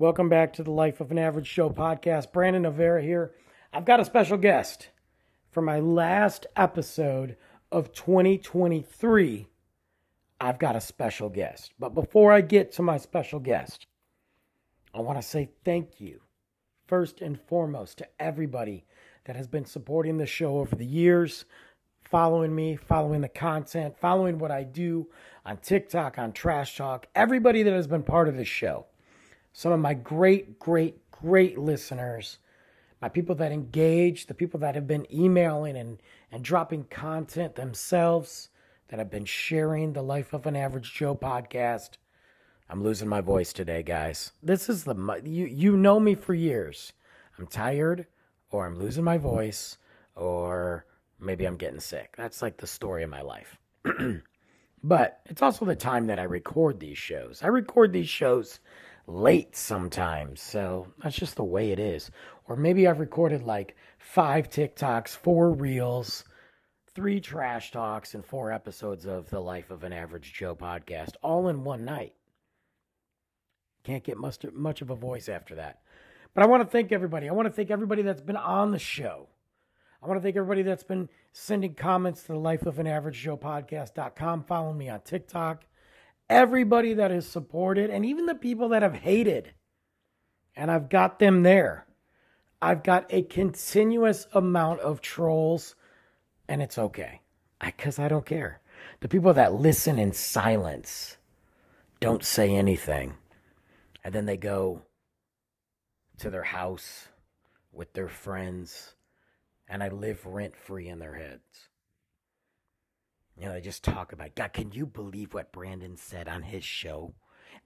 Welcome back to the Life of an Average Joe podcast. Brandon Avera here. I've got a special guest for my last episode of 2023. I've got a special guest. But before I get to my special guest, I want to say thank you, first and foremost, to everybody that has been supporting the show over the years, following me, following the content, following what I do on TikTok, on Trash Talk, everybody that has been part of this show some of my great, great, great listeners, my people that engage, the people that have been emailing and, and dropping content themselves, that have been sharing the Life of an Average Joe podcast. I'm losing my voice today, guys. This is the you you know me for years. I'm tired or I'm losing my voice or maybe I'm getting sick. That's like the story of my life. but it's also the time that I record these shows. I record these shows late sometimes. So that's just the way it is. Or maybe I've recorded like five TikToks, four reels, three trash talks, and four episodes of the Life of an Average Joe podcast all in one night. Can't get much, much of a voice after that. But I want to thank everybody. I want to thank everybody that's been on the show. I want to thank everybody that's been sending comments to the Life of an Average Joe podcast.com. Follow me on TikTok everybody that has supported and even the people that have hated. And I've got them there. I've got a continuous amount of trolls, and it's okay because I, I don't care. The people that listen in silence don't say anything, and then they go to their house with their friends, and I live rent free in their heads. You know, they just talk about, God, can you believe what Brandon said on his show?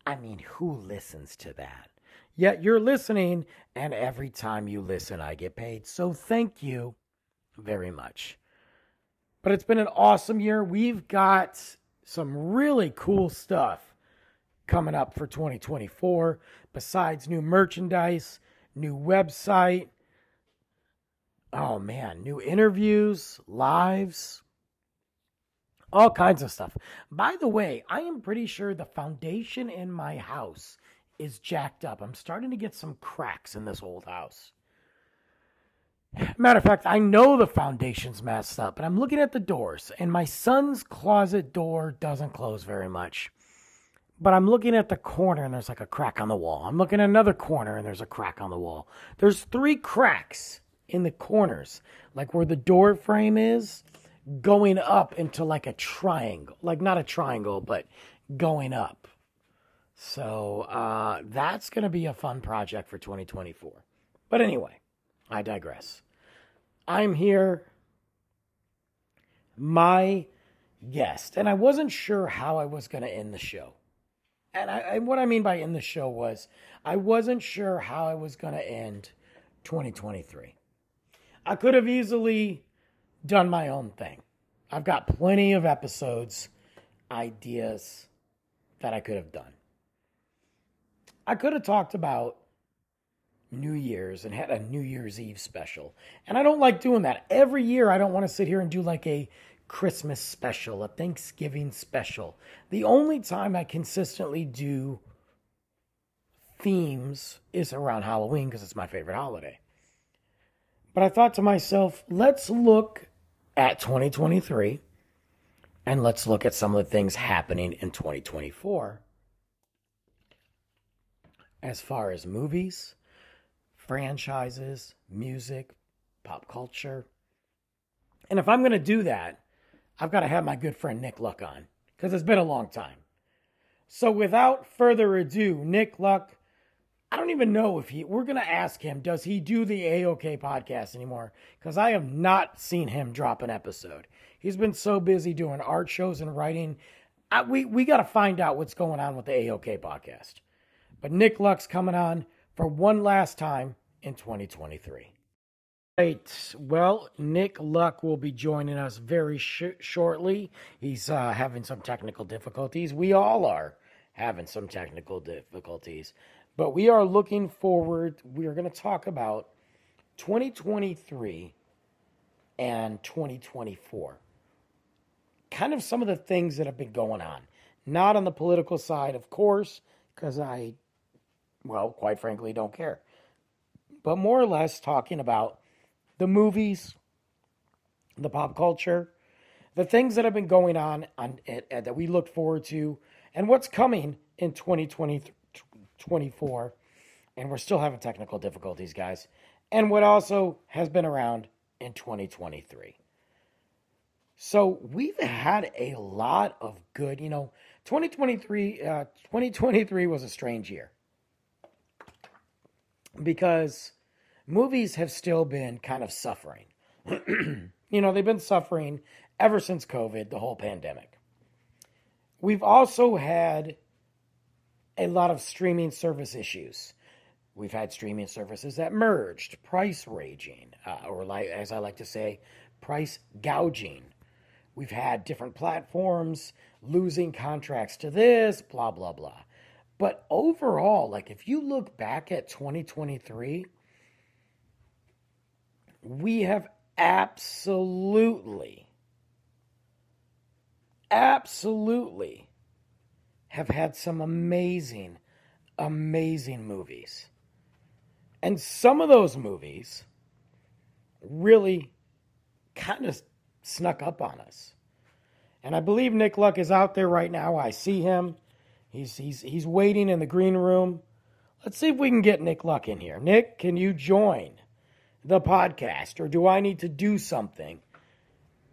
I mean, who listens to that? Yet you're listening, and every time you listen, I get paid. So thank you very much. But it's been an awesome year. We've got some really cool stuff coming up for 2024, besides new merchandise, new website. Oh man, new interviews, lives, all kinds of stuff. By the way, I am pretty sure the foundation in my house is jacked up. I'm starting to get some cracks in this old house. Matter of fact, I know the foundation's messed up, but I'm looking at the doors, and my son's closet door doesn't close very much. But I'm looking at the corner, and there's like a crack on the wall. I'm looking at another corner, and there's a crack on the wall. There's three cracks in the corners, like where the door frame is going up into like a triangle, like not a triangle, but going up. So uh, that's going to be a fun project for 2024. But anyway, I digress. I'm here, my guest, and I wasn't sure how I was going to end the show. And I, what I mean by end the show was I wasn't sure how I was going to end 2023. I could have easily done my own thing. I've got plenty of episodes, ideas that I could have done. I could have talked about New Year's and had a New Year's Eve special. And I don't like doing that. Every year, I don't want to sit here and do like a Christmas special, a Thanksgiving special. The only time I consistently do themes is around Halloween because it's my favorite holiday. But I thought to myself, let's look at 2023 and let's look at some of the things happening in 2024 as far as movies, franchises, music, pop culture. And if I'm going to do that, I've got to have my good friend Nick Luck on because it's been a long time. So without further ado, Nick Luck I don't even know if he, we're to ask him, does he do the AOK podcast anymore? Because I have not seen him drop an episode. He's been so busy doing art shows and writing. I, we we got to find out what's going on with the AOK podcast. But Nick Luck's coming on for one last time in 2023. Right. Well, Nick Luck will be joining us very sh- shortly. He's uh, having some technical difficulties. We all are having some technical difficulties. But we are looking forward. We are going to talk about 2023 and 2024. Kind of some of the things that have been going on. Not on the political side, of course, because I well, quite frankly, don't care. But more or less talking about the movies, the pop culture, the things that have been going on, on eh, eh, that we look forward to, and what's coming in 2024. And we're still having technical difficulties, guys. And what also has been around in 2023. So we've had a lot of good, you know, 2023 uh, 2023 was a strange year. Because movies have still been kind of suffering. you know, they've been suffering ever since COVID, the whole pandemic. We've also had a lot of streaming service issues. We've had streaming services that merged, price raging, uh, or like as I like to say, price gouging. We've had different platforms losing contracts to this, blah, blah, blah. But overall, like if you look back at 2023, we have absolutely, absolutely have had some amazing, amazing movies. And some of those movies really kind of snuck up on us. And I believe Nick Luck is out there right now. I see him. He's he's he's waiting in the green room. Let's see if we can get Nick Luck in here. Nick, can you join the podcast, or do I need to do something?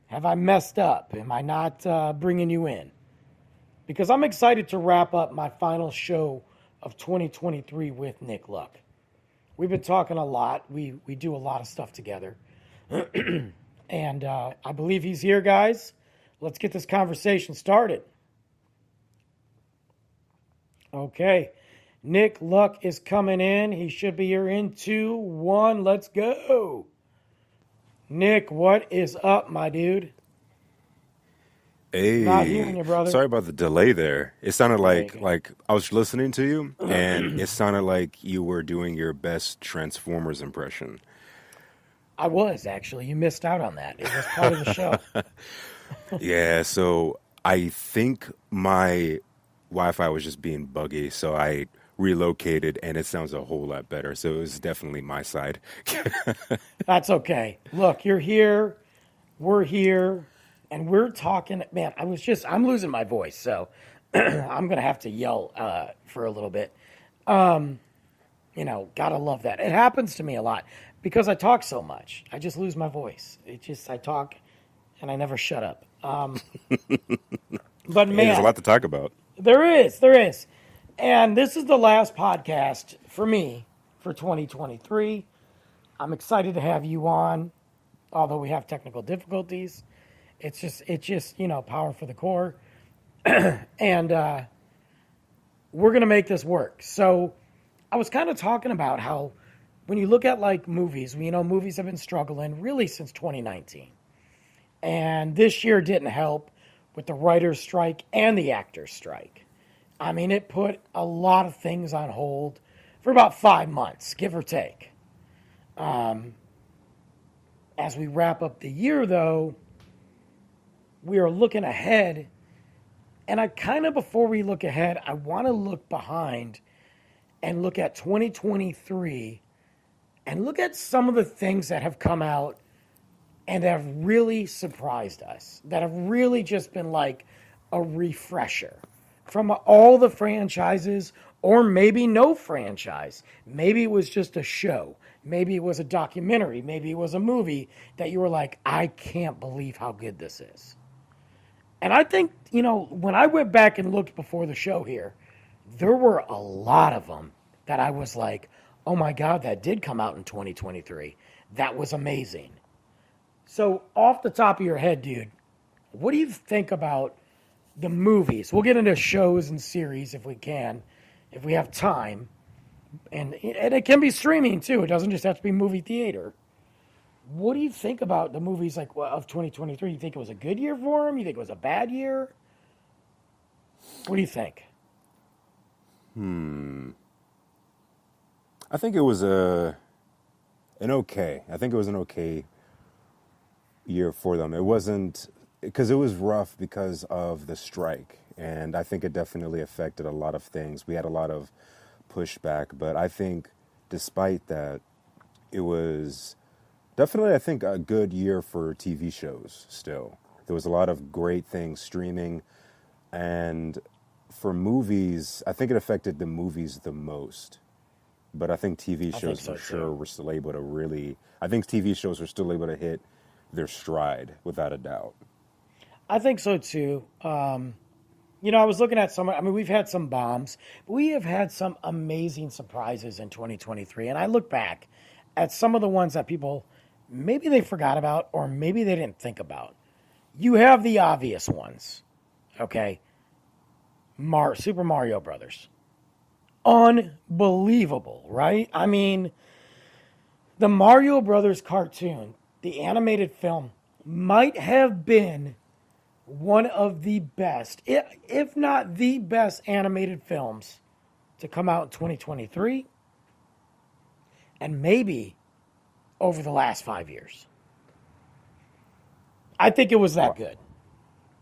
Have I messed up? Am I not uh, bringing you in? Because I'm excited to wrap up my final show of 2023 with Nick Luck. We've been talking a lot. We we do a lot of stuff together. And uh, I believe he's here, guys. Let's get this conversation started. Okay. Nick Luck is coming in. He should be here in two, one. Let's go. Nick, what is up, my dude? Hey, you, brother. sorry about the delay there. It sounded like like I was listening to you, and it sounded like you were doing your best Transformers impression. I was actually. You missed out on that. It was part of the show. Yeah, so I think my Wi-Fi was just being buggy, so I relocated, and it sounds a whole lot better. So it was definitely my side. That's okay. Look, you're here. We're here. And we're talking. Man, I was just, I'm losing my voice. So I'm going to have to yell uh, for a little bit. Um, you know, gotta love that. It happens to me a lot because I talk so much. I just lose my voice. It just, I talk and I never shut up. Um, but man, there's a lot to talk about. there is, there is. And this is the last podcast for me for 2023. I'm excited to have you on, although we have technical difficulties. It's just, it's just, you know, power for the core. and uh, we're to make this work. So I was kind of talking about how when you look at like movies, you know, movies have been struggling really since 2019. And this year didn't help with the writer's strike and the actor's strike. I mean, it put a lot of things on hold for about five months, give or take. Um, as we wrap up the year, though, we are looking ahead. And I kind of, before we look ahead, I want to look behind and look at 2023 and look at some of the things that have come out and have really surprised us, that have really just been like a refresher from all the franchises, or maybe no franchise. Maybe it was just a show. Maybe it was a documentary. Maybe it was a movie that you were like, I can't believe how good this is. And I think, you know, when I went back and looked before the show here, there were a lot of them that I was like, oh my God, that did come out in 2023. That was amazing. So, off the top of your head, dude, what do you think about the movies? We'll get into shows and series if we can, if we have time. And, and it can be streaming too. It doesn't just have to be movie theater. What do you think about the movies like of 2023? You think it was a good year for them? You think it was a bad year? What do you think? Hmm. I think it was a an okay. I think it was an okay year for them. It wasn't because it was rough because of the strike, and I think it definitely affected a lot of things. We had a lot of pushback, but I think despite that, it was definitely, I think, a good year for TV shows still. There was a lot of great things streaming. And for movies, I think it affected the movies the most. But I think TV shows think so, for sure too. were still able to really, I think TV shows were still able to hit their stride without a doubt. I think so too. Um, you know, I was looking at some. I mean, we've had some bombs, but we have had some amazing surprises in 2023. And I look back at some of the ones that people maybe they forgot about or maybe they didn't think about. You have the obvious ones, okay? Mar Super Mario Brothers, unbelievable, right? I mean, the Mario Brothers cartoon, the animated film, might have been one of the best, if not the best animated films to come out in 2023 and maybe over the last five years. I think it was that good.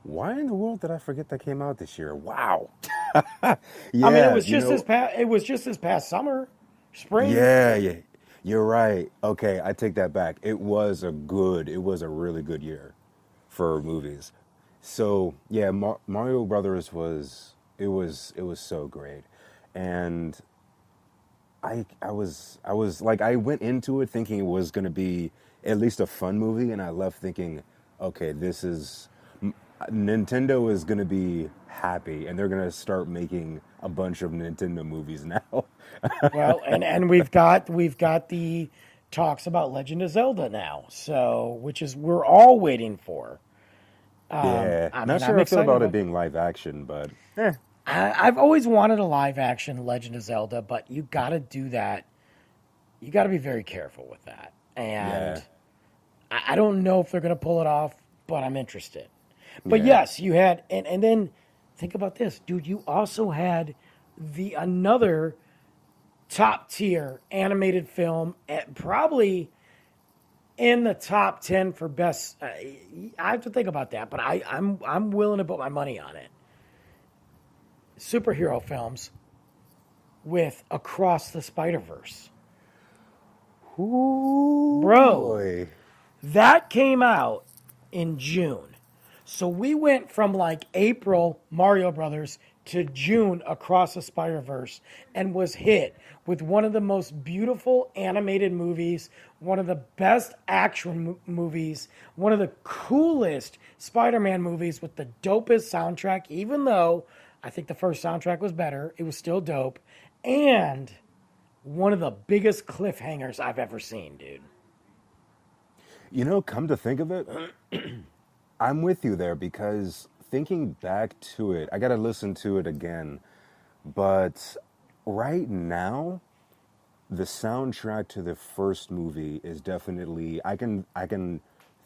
Why in the world did I forget that came out this year? Wow. yeah, I mean, it was just know- this past. It was just this past summer, spring. Yeah, yeah. You're right. Okay, I take that back. It was a good, it was a really good year for movies. So, yeah, Mar- Mario Brothers was it was it was so great. And I I was I was like I went into it thinking it was going to be at least a fun movie and I left thinking, okay, this is Nintendo is going to be happy and they're going to start making a bunch of Nintendo movies now. well, and and we've got we've got the talks about Legend of Zelda now, so which is we're all waiting for. yeah, I not mean, sure I'm I feel excited about about- it being live action, but eh. I, I've always wanted a live action Legend of Zelda, but you got to do that. You got to be very careful with that, and Yeah. I, I don't know if they're going to pull it off, but I'm interested. But Yeah. yes, you had, and and then think about this, dude. You also had the another top tier animated film, at probably in the top ten for best. Uh, I have to think about that, but I, I'm I'm willing to put my money on it. Superhero films with Across the Spider Verse. Bro. That came out in June. So we went from like April Mario Brothers to June Across the Spider Verse and was hit with one of the most beautiful animated movies, one of the best action mo- movies, one of the coolest Spider Man movies with the dopest soundtrack, even though I think the first soundtrack was better. It was still dope. And one of the biggest cliffhangers I've ever seen, dude. You know, come to think of it, I'm with you there because thinking back to it, I got to listen to it again. But right now, the soundtrack to the first movie is definitely I can I can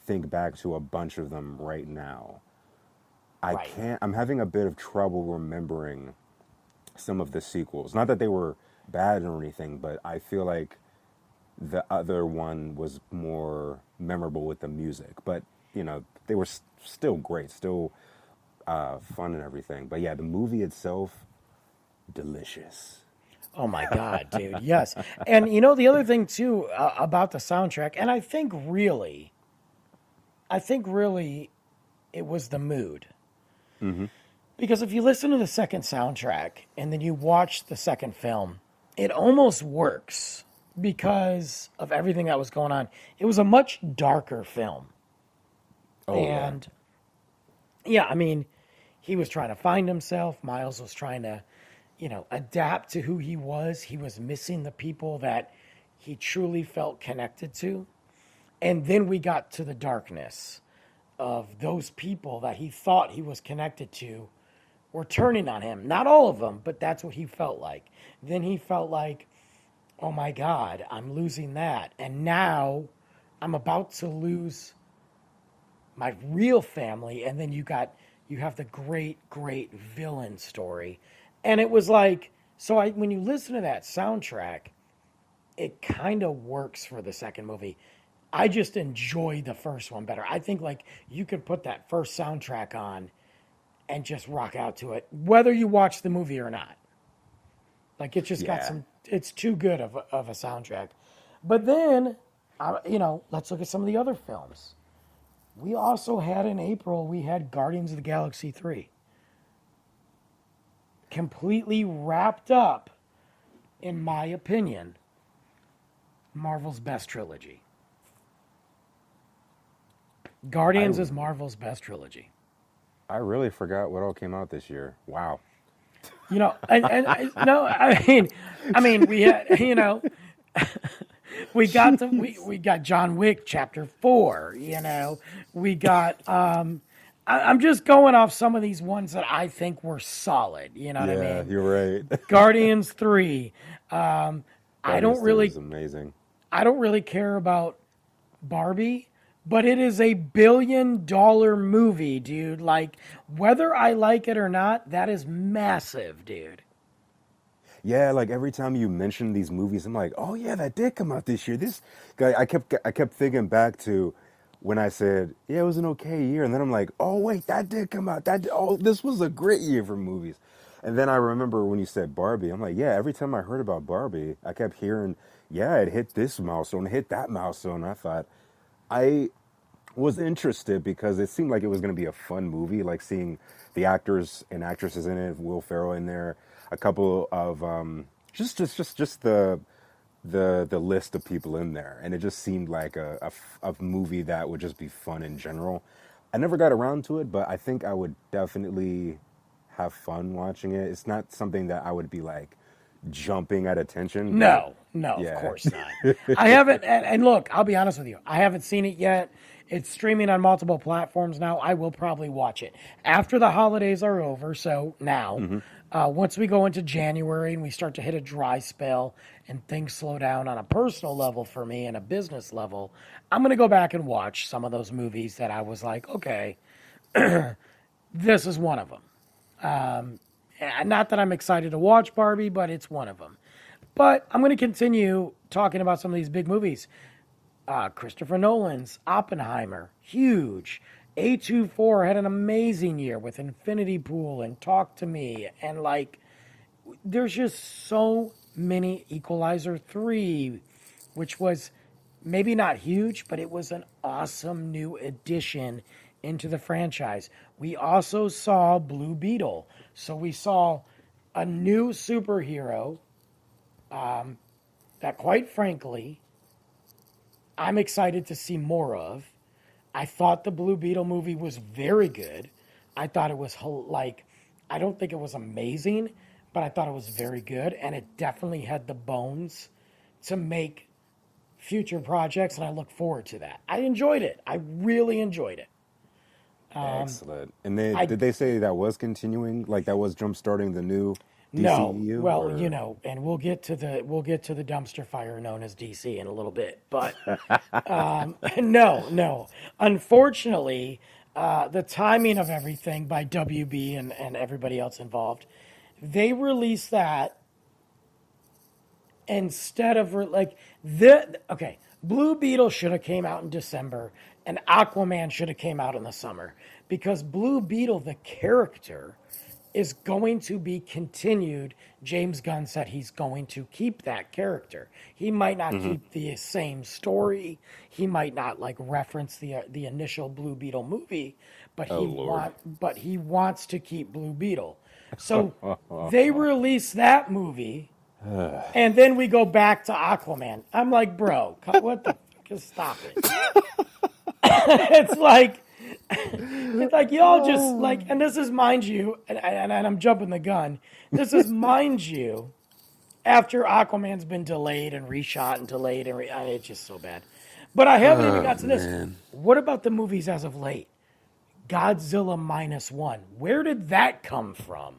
think back to a bunch of them right now. I Right. can't I'm having a bit of trouble remembering some of the sequels. Not that they were bad or anything, but I feel like the other one was more memorable with the music. But you know, they were s- still great, still uh, fun and everything. But yeah, the movie itself, delicious. Oh my god, dude! Yes, and you know the other thing too uh, about the soundtrack, and I think really, I think really, it was the mood. Mm-hmm. Because if you listen to the second soundtrack and then you watch the second film, it almost works because of everything that was going on. It was a much darker film. Oh, and yeah, I mean, he was trying to find himself. Miles was trying to, you know, adapt to who he was. He was missing the people that he truly felt connected to. And then we got to the darkness of those people that he thought he was connected to were turning on him. Not all of them, but that's what he felt like. Then he felt like, oh my God, I'm losing that. And now I'm about to lose my real family and then you got you have the great great villain story and it was like so i when you listen to that soundtrack it kind of works for the second movie i just enjoy the first one better i think like you could put that first soundtrack on and just rock out to it whether you watch the movie or not Like it just got some. It's too good of a, of a soundtrack. But then, uh, you know, let's look at some of the other films. We also had in April. We had Guardians of the Galaxy three. Completely wrapped up, in my opinion, Marvel's best trilogy. Guardians is Marvel's best trilogy. I really forgot what all came out this year. Wow. You know, and, and I- no, I mean, I mean, we had, you know, we got the we, we got John Wick Chapter Four. You know, we got. um I, I'm just going off some of these ones that I think were solid. You know what I yeah, mean? you're right. Guardians Three. Um, I don't really, amazing. I don't really care about Barbie, but it is a billion dollar movie, dude. Like whether I like it or not, that is massive, dude. Yeah, like every time you mention these movies, I'm like, oh yeah, that did come out this year. This guy, I kept, I kept thinking back to when I said, yeah, it was an okay year, and then I'm like, oh wait, that did come out. That, did, oh, this was a great year for movies. And then I remember when you said Barbie, I'm like, yeah. Every time I heard about Barbie, I kept hearing, yeah, it hit this milestone, it hit that milestone. I thought, I was interested because it seemed like it was going to be a fun movie, like seeing the actors and actresses in it, Will Ferrell in there, a couple of um, just just just just the the the list of people in there, and it just seemed like a a movie that would just be fun in general. I never got around to it, but I think I would definitely have fun watching it. It's not something that I would be like jumping at attention. No, no, Yeah. of course not. I haven't, and, and look, I'll be honest with you. I haven't seen it yet. It's streaming on multiple platforms now. I will probably watch it after the holidays are over. So now, uh, once we go into January and we start to hit a dry spell and things slow down on a personal level for me and a business level, I'm going to go back and watch some of those movies that I was like, okay, this is one of them. Um, not that I'm excited to watch Barbie, but it's one of them. But I'm going to continue talking about some of these big movies. Uh, Christopher Nolan's Oppenheimer, huge. A24 had an amazing year with Infinity Pool and Talk to Me. And like, there's just so many. Equalizer 3, which was maybe not huge, but it was an awesome new addition into the franchise. We also saw Blue Beetle. So we saw a new superhero um, that, quite frankly, I'm excited to see more of. I thought the Blue Beetle movie was very good. I thought it was like, I don't think it was amazing, but I thought it was very good. And it definitely had the bones to make future projects. And I look forward to that. I enjoyed it. I really enjoyed it. Excellent. And they, Um, I- did they say that was continuing? Like that was jump starting the new DCEU? No, well, or- you know, and we'll get to the we'll get to the dumpster fire known as DC in a little bit, but um, no, no. Unfortunately, uh, the timing of everything by WB and and everybody else involved, they released that instead of like the okay blue beetle should have came out in december and aquaman should have came out in the summer because blue beetle the character is going to be continued james gunn said he's going to keep that character he might not keep the same story he might not like reference the uh, the initial blue beetle movie but he want, but he wants to keep blue beetle so they release that movie and then we go back to Aquaman. I'm like, bro, what the fuck? Just stop it. it's like, it's like y'all just oh. like, and this is mind you, and, and, and I'm jumping the gun. This is mind you, after Aquaman's been delayed and reshot and delayed, and re- I mean, it's just so bad. But I haven't even oh, got to this. What about the movies as of late? Godzilla minus one. Where did that come from?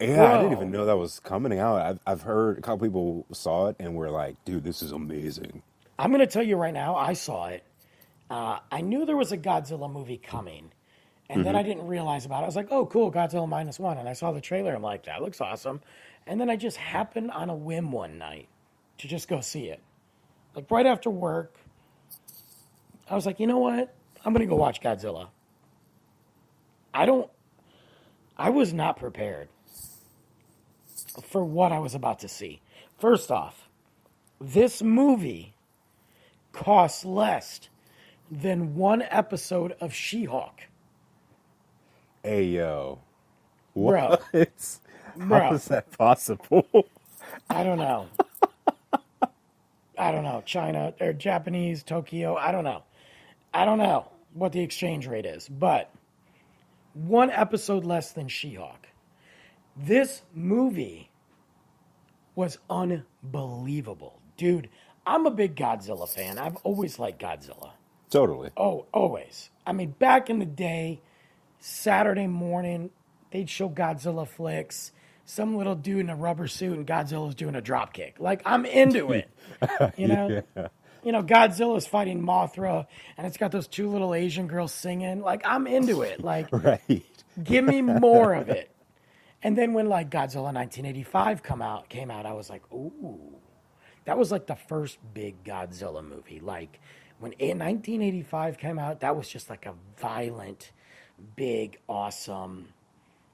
Yeah, I didn't even know that was coming out. I've, I've heard a couple people saw it and were like, dude, this is amazing. I'm going to tell you right now, I saw it. Uh, I knew there was a Godzilla movie coming, and then I didn't realize about it. I was like, oh, cool, Godzilla minus one. And I saw the trailer. I'm like, that looks awesome. And then I just happened on a whim one night to just go see it. Like right after work, I was like, you know what? I'm going to go watch Godzilla. I don't, I was not prepared. for what I was about to see. First off, this movie costs less than one episode of She Hulk. Hey yo, Bro. what? Bro. How is that possible? I don't know. I don't know. China or Japanese, Tokyo, I don't know. I don't know what the exchange rate is, but one episode less than She Hulk. This movie was unbelievable. Dude, I'm a big Godzilla fan. I've always liked Godzilla. Totally. Oh, always. I mean, back in the day, Saturday morning, they'd show Godzilla flicks. Some little dude in a rubber suit and Godzilla's doing a drop kick. Like I'm into it. You know? You know, Godzilla's fighting Mothra and it's got those two little Asian girls singing. Like I'm into it. Like Right. give me more of it. And then when like Godzilla 1985 come out came out, I was like, ooh. That was like the first big Godzilla movie. Like when in 1985 came out, that was just like a violent, big, awesome.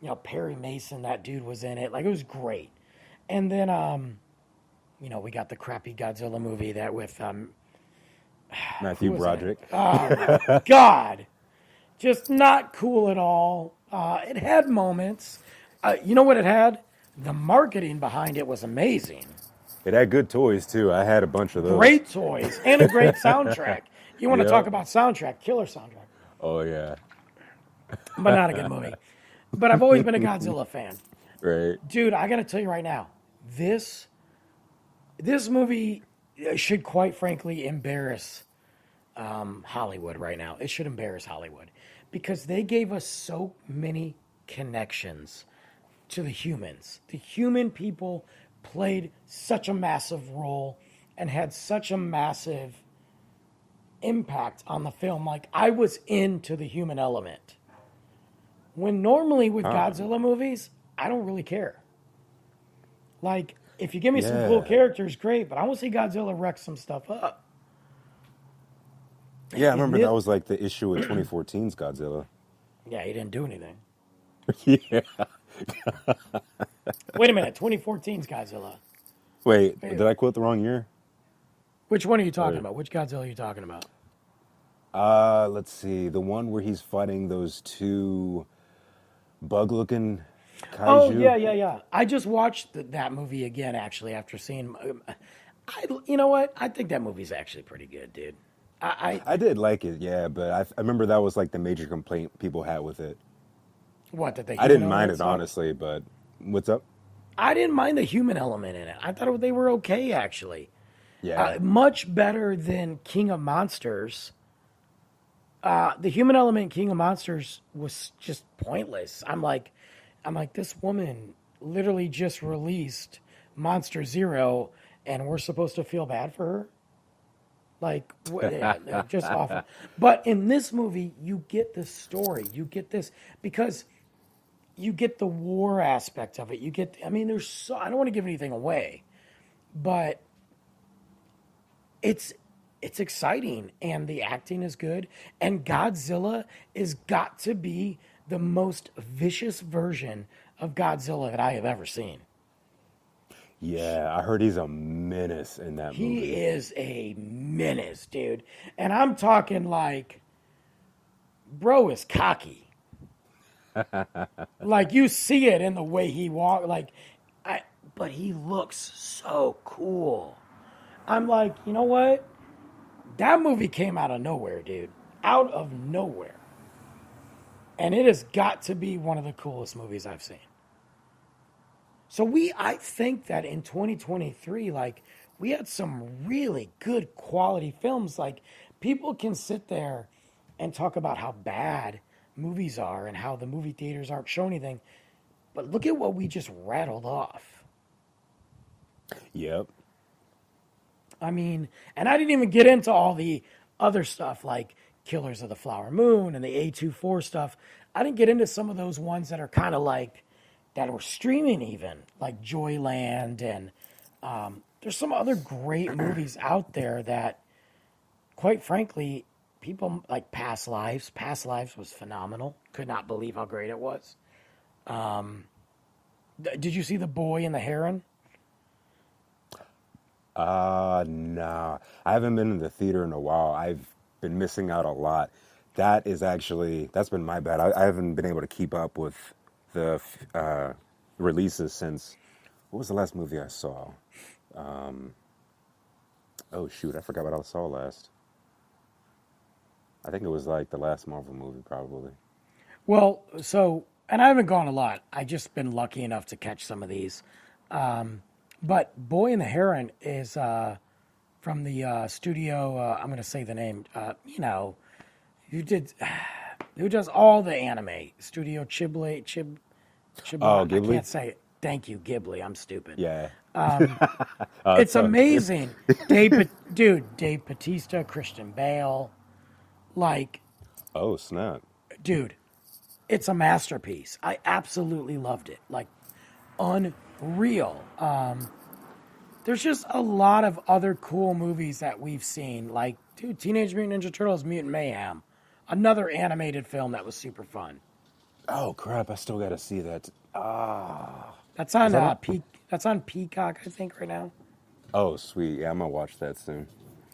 You know, Perry Mason, that dude was in it. Like it was great. And then, um, you know, we got the crappy Godzilla movie that with um, Matthew? Broderick. God, just not cool at all. Uh, it had moments. Uh, you know what it had? The marketing behind it was amazing. It had good toys too. I had a bunch of those. Great toys and a great soundtrack. You want to talk about soundtrack? Killer soundtrack, Oh yeah. but not a good movie. But I've always been a Godzilla fan, Right. dude. I got to tell you right now, this this movie should quite frankly embarrass um, Hollywood right now. It should embarrass Hollywood because they gave us so many connections to the humans. The human people played such a massive role and had such a massive impact on the film. Like I was into the human element. When normally with Godzilla movies, I don't really care. Like if you give me some cool characters, great, but I want to see Godzilla wreck some stuff up. Yeah, I remember Yeah. that was like the issue with 2014's Godzilla. Yeah, he didn't do anything. yeah. Wait a minute, 2014's Godzilla. Wait, did I quote the wrong year? Which one are you talking Right. about? Which Godzilla are you talking about? Uh, let's see. The one where he's fighting those two bug-looking kaiju. Oh yeah, yeah, yeah. I just watched th- that movie again actually after seeing. um, I, you know what? I think that movie's actually pretty good, dude. I, I I did like it, yeah, but I, I remember that was like the major complaint people had with it. what did they? I didn't mind it honestly, but what's up? I didn't mind the human element in it. I thought they were okay actually. Yeah, Uh, much better than King of Monsters. Uh, the human element in King of Monsters was just pointless. I'm like, I'm like, this woman literally just released Monster Zero, and we're supposed to feel bad for her. Like, no, just awful. But in this movie, you get this story. You get this because you get the war aspect of it. You get, I mean, there's so, I don't want to give anything away, but it's it's exciting and the acting is good and Godzilla is got to be the most vicious version of Godzilla that I have ever seen. yeah. I heard he's a menace in that He movie. He is a menace, dude. And I'm talking like bro is cocky. Like you see it in the way he walk like I but he looks so cool. I'm like, you know what? That movie came out of nowhere, dude. Out of nowhere. And it has got to be one of the coolest movies I've seen. So we I think that in 2023 like we had some really good quality films like people can sit there and talk about how bad movies are and how the movie theaters aren't showing anything. But look at what we just rattled off. Yep. I mean, and I didn't even get into all the other stuff like Killers of the Flower Moon and the A24 stuff. I didn't get into some of those ones that are kind of like that were streaming even, like Joyland and um, there's some other great movies out there that quite frankly, people like Past Lives. Past Lives was phenomenal. Could not believe how great it was. Um, D- Did you see the boy and the heron? Uh, nah. I haven't been in the theater in a while. I've been missing out a lot. That is actually, that's been my bad. I, I haven't been able to keep up with the uh, releases since, what was the last movie I saw? Um, oh, shoot. I forgot what I saw last. I think it was like the last Marvel movie, probably. Well, so and I haven't gone a lot. I just been lucky enough to catch some of these. Um, but Boy and the Heron is uh, from the uh, studio. Uh, I'm going to say the name. Uh, you know, who did who does all the anime? Studio Ghibli. Chib, Chib, Oh, I Ghibli? can't say it. Thank you, Ghibli. I'm stupid. Yeah. it's amazing. Dave, dude, Dave Batista, Christian Bale, like Oh, snap. dude, it's a masterpiece. I absolutely loved it. Like unreal. Um there's just a lot of other cool movies that we've seen. Like, dude, Teenage Mutant Ninja Turtles Mutant Mayhem. Another animated film that was super fun. Oh, crap. I still got to see that. That's on that uh, Pe- that's on Peacock, I think, right now. Oh, sweet. Yeah, I'm to watch that soon.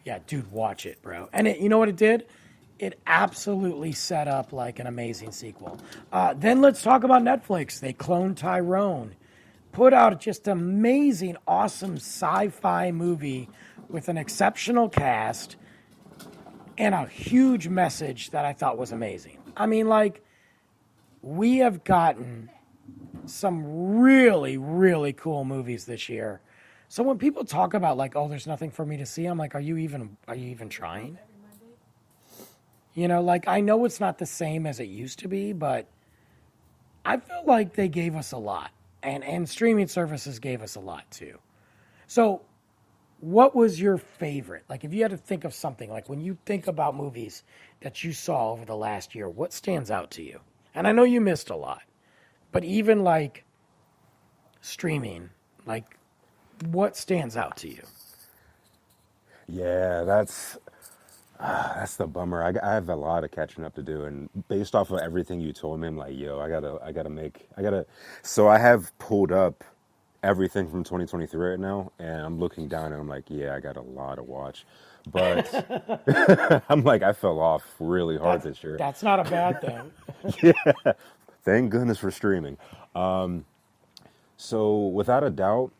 Yeah, dude, watch it, bro. And it, you know what it did? It absolutely set up like an amazing sequel. Uh, then let's talk about Netflix. They cloned Tyrone, put out just an amazing, awesome sci-fi movie with an exceptional cast and a huge message that I thought was amazing. I mean, like we have gotten some really, really cool movies this year. So when people talk about like, oh, there's nothing for me to see, I'm like, are you even are you even trying? You know, like I know it's not the same as it used to be, but I feel like they gave us a lot. And and streaming services gave us a lot too. So what was your favorite? Like if you had to think of something, like when you think about movies that you saw over the last year, what stands out to you? And I know you missed a lot. But even like streaming, like what stands out to you? Yeah, that's ah, that's the bummer. I, I have a lot of catching up to do, and based off of everything you told me, I'm like, yo, I gotta, I gotta make, I gotta. So I have pulled up everything from 2023 right now, and I'm looking down, and I'm like, yeah, I got a lot to watch, but I'm like, I fell off really hard this year. That's not a bad thing. yeah, Thank goodness for streaming. Um, so without a doubt,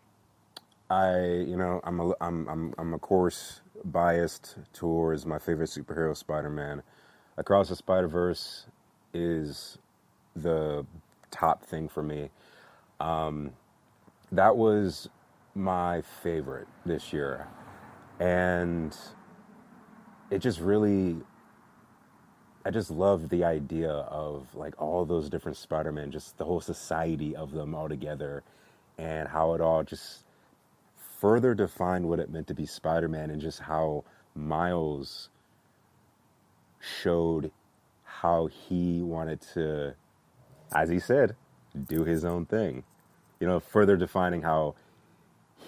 I you know I'm a I'm I'm I'm of course biased towards my favorite superhero, Spider-Man. Across the Spider-Verse is the top thing for me. Um, that was my favorite this year, and it just really I just love the idea of like all those different Spider-Man, just the whole society of them all together, and how it all just further defined what it meant to be Spider-Man, and just how Miles showed how he wanted to, as he said, do his own thing. You know, further defining how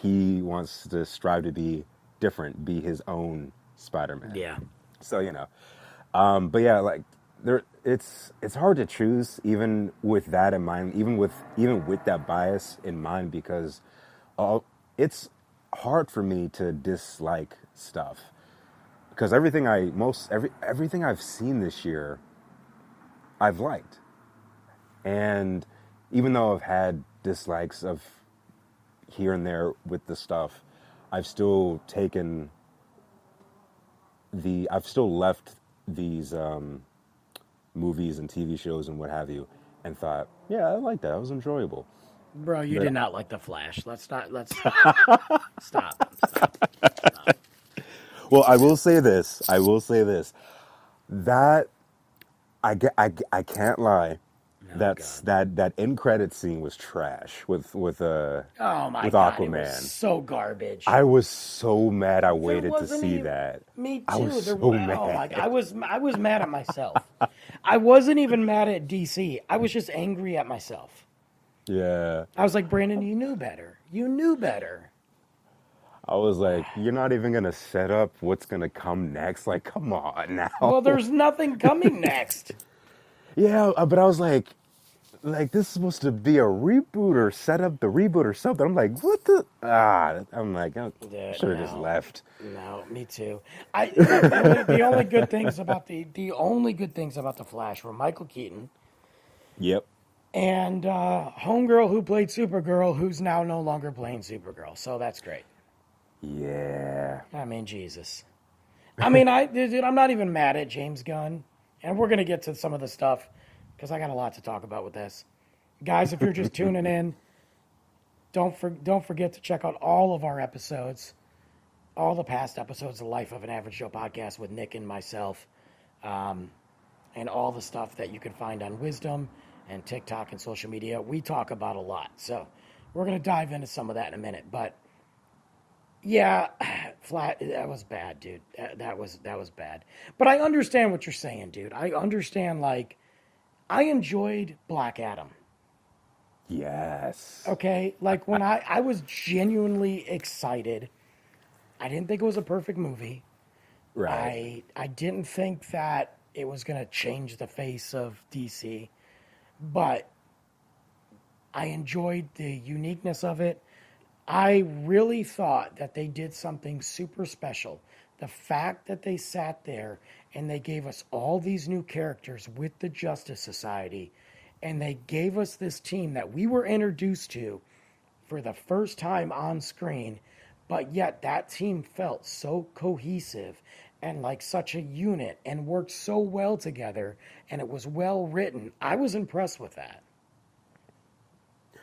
he wants to strive to be different, be his own Spider-Man. yeah. So you know, um, but yeah, like there, it's it's hard to choose even with that in mind, even with even with that bias in mind, because uh, it's hard for me to dislike stuff because everything I most every everything I've seen this year, I've liked, and even though I've had dislikes of here and there with the stuff, I've still taken the I've still left these um, movies and TV shows and what have you, and thought, yeah, I like that. It was enjoyable. Bro, you But- did not like the Flash. Let's not let's stop. stop. Stop. Well, I will say this. I will say this. That I get. I, I can't lie. That's that that end credit scene was trash with with uh Oh my with god. It Aquaman. was so garbage. I was so mad. I waited to see even- that. Me too. I was There so mad. Oh my god. I was I was mad at myself. I wasn't even mad at DC. I was just angry at myself. Yeah, I was like, Brandon, you knew better. You knew better. I was like, you're not even gonna set up what's gonna come next. Like, come on now. Well, there's nothing coming next. Yeah, uh, but I was like, like this is supposed to be a reboot or set up the reboot or something. I'm like, what the ah? I'm like, I Yeah, should have just left. No, me too. I the, the only good things about the the only good things about the Flash were Michael Keaton Yep. And uh, homegirl who played Supergirl, who's now no longer playing Supergirl. So that's great. Yeah. I mean, Jesus. I mean, I dude, I'm not even mad at James Gunn, and we're gonna get to some of the stuff because I got a lot to talk about with this, guys. If you're just tuning in, don't for, don't forget to check out all of our episodes, all the past episodes of Life of an Average Joe podcast with Nick and myself, um, and all the stuff that you can find on Wisdom and TikTok and social media. We talk about a lot, so we're gonna dive into some of that in a minute, but. Yeah, flat. That was bad, dude. That, that was that was bad. But I understand what you're saying, dude. I understand. Like, I enjoyed Black Adam. Yes. Okay, like when I I was genuinely excited. I didn't think it was a perfect movie. Right. I I didn't think that it was going to change the face of DC, but I enjoyed the uniqueness of it. I really thought that they did something super special. The fact that they sat there and they gave us all these new characters with the Justice Society and they gave us this team that we were introduced to for the first time on screen, but yet that team felt so cohesive and like such a unit and worked so well together and it was well written. I was impressed with that.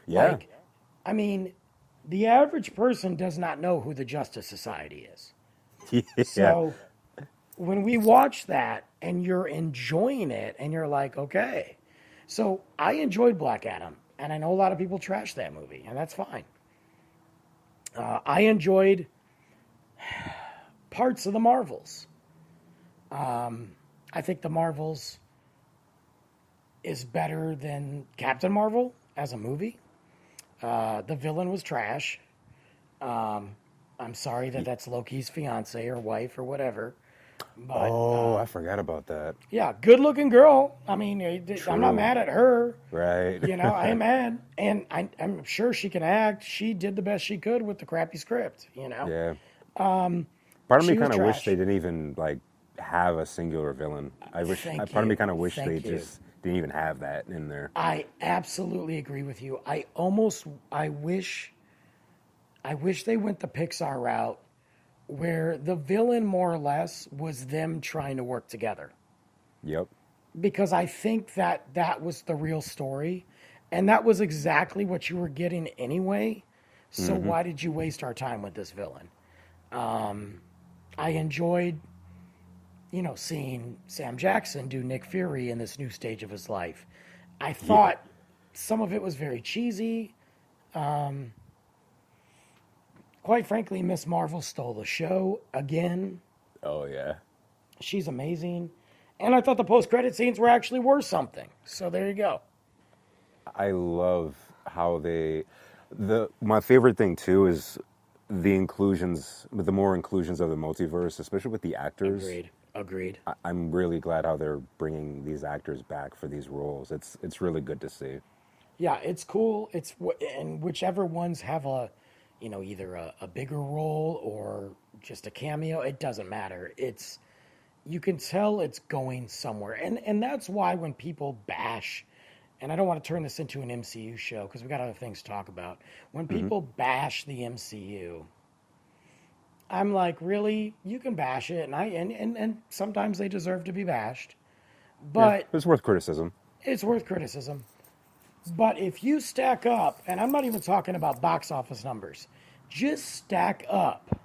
yeah. Like, I mean, the average person does not know who the Justice Society is. yeah. So when we watch that and you're enjoying it and you're like, okay. So I enjoyed Black Adam, and I know a lot of people trash that movie, and that's fine. Uh, I enjoyed parts of the Marvels. Um, I think the Marvels is better than Captain Marvel as a movie. Uh, the villain was trash. Um, I'm sorry that that's Loki's fiance or wife or whatever. But oh, I forgot about that. yeah, good looking girl. I mean, eh, I'm not mad at her. Right. You know, I'm mad, and I, I'm sure she can act. She did the best she could with the crappy script. You know, Yeah. Um, part of me kind of wish they didn't even like have a singular villain. I wish. I, part of me kind of wish Thank they you. just didn't even have that in there. I absolutely agree with you. I almost, I wish, I wish they went the Pixar route, where the villain more or less was them trying to work together. Yep. because I think that that was the real story, and that was exactly what you were getting anyway. So why did you waste our time with this villain? Um, I enjoyed, you know, seeing Sam Jackson do Nick Fury in this new stage of his life. I thought some of it was very cheesy. Um, quite frankly, Miss Marvel stole the show again. Oh yeah. She's amazing. And I thought the post credit scenes were actually worth something. So there you go. I love how they. The my favorite thing too is the inclusions, the more inclusions of the multiverse, especially with the actors. Agreed. Agreed. I, I'm really glad how they're bringing these actors back for these roles. It's it's really good to see. Yeah, it's cool. It's and whichever ones have a, you know, either a, a bigger role or just a cameo. It doesn't matter. It's you can tell it's going somewhere, and and that's why when people bash, and I don't want to turn this into an MCU show because we got other things to talk about. When mm-hmm. people bash the MCU, I'm like, really? You can bash it, and I and and, and sometimes they deserve to be bashed, but it's worth criticism. it's worth criticism. But if you stack up, and I'm not even talking about box office numbers, just stack up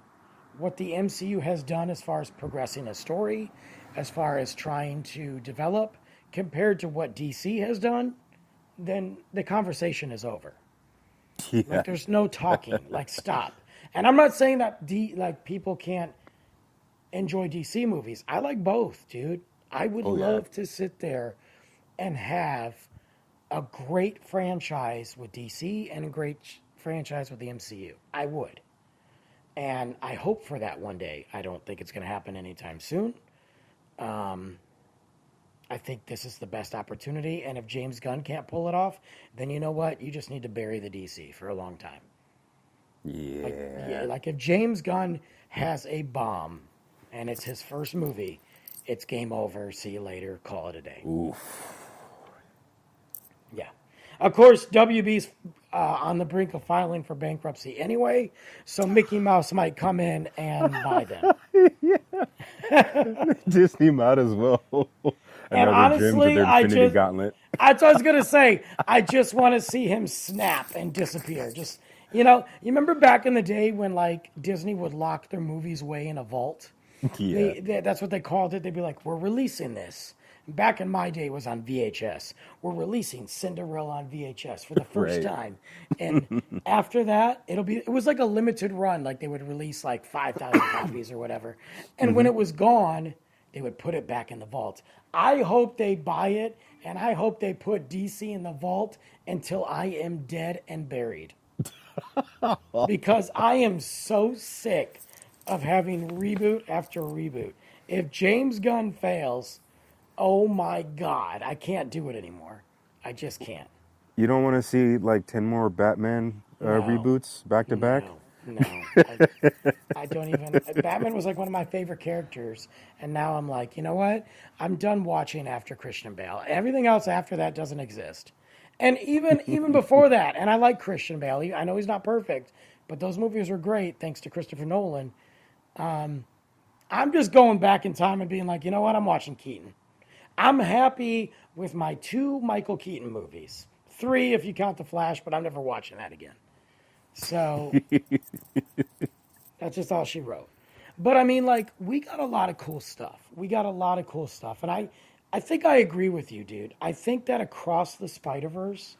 what the MCU has done as far as progressing a story, as far as trying to develop, compared to what DC has done, then the conversation is over. Yeah. Like there's no talking. like stop. And I'm not saying that D like people can't enjoy DC movies. I like both, dude. I would Oh, yeah. love to sit there and have a great franchise with DC and a great ch- franchise with the MCU. I would. And I hope for that one day. I don't think it's going to happen anytime soon. Um, I think this is the best opportunity. And if James Gunn can't pull it off, then you know what? You just need to bury the DC for a long time. Yeah. Like, yeah, like if James Gunn has a bomb and it's his first movie, it's game over. See you later. Call it a day. Oof. Yeah. Of course, WB's uh, on the brink of filing for bankruptcy anyway, so Mickey Mouse might come in and buy them. Disney might as well. Another honestly, Gems of their I just- Gauntlet. That's what I was gonna say. I just want to see him snap and disappear. Just you know, you remember back in the day when like Disney would lock their movies away in a vault. Yeah. They, they, that's what they called it. They'd be like, "We're releasing this." Back in my day, it was on VHS. We're releasing Cinderella on VHS for the first Right. time, and after that, it'll be. It was like a limited run. Like they would release like five thousand copies or whatever, and when mm-hmm. it was gone, they would put it back in the vault. I hope they buy it, and I hope they put DC in the vault until I am dead and buried because I am so sick of having reboot after reboot. If James Gunn fails, oh my God, I can't do it anymore. I just can't. You don't want to see like 10 more Batman uh, No. reboots back to back? No, no. I, I don't even. Batman was like one of my favorite characters, and now I'm like, you know what? I'm done watching after Christian Bale. Everything else after that doesn't exist. And even even before that, and I like Christian Bale. I know he's not perfect, but those movies were great thanks to Christopher Nolan. Um, I'm just going back in time and being like, you know what? I'm watching Keaton. I'm happy with my two Michael Keaton movies. Three if you count The Flash, but I'm never watching that again. So that's just all she wrote. But I mean, like, we got a lot of cool stuff. We got a lot of cool stuff. And I, I think I agree with you, dude. I think that Across the Spider Verse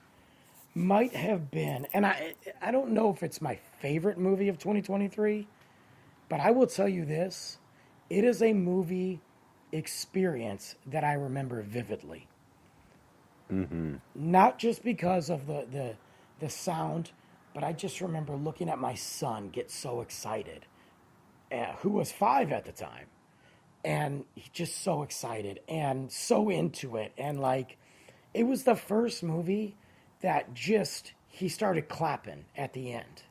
might have been, and I, I don't know if it's my favorite movie of 2023, but I will tell you this it is a movie experience that I remember vividly. Not just because of the, the, the sound, but I just remember looking at my son get so excited, uh, who was five at the time. And he just so excited and so into it. And like, it was the first movie that just, he started clapping at the end.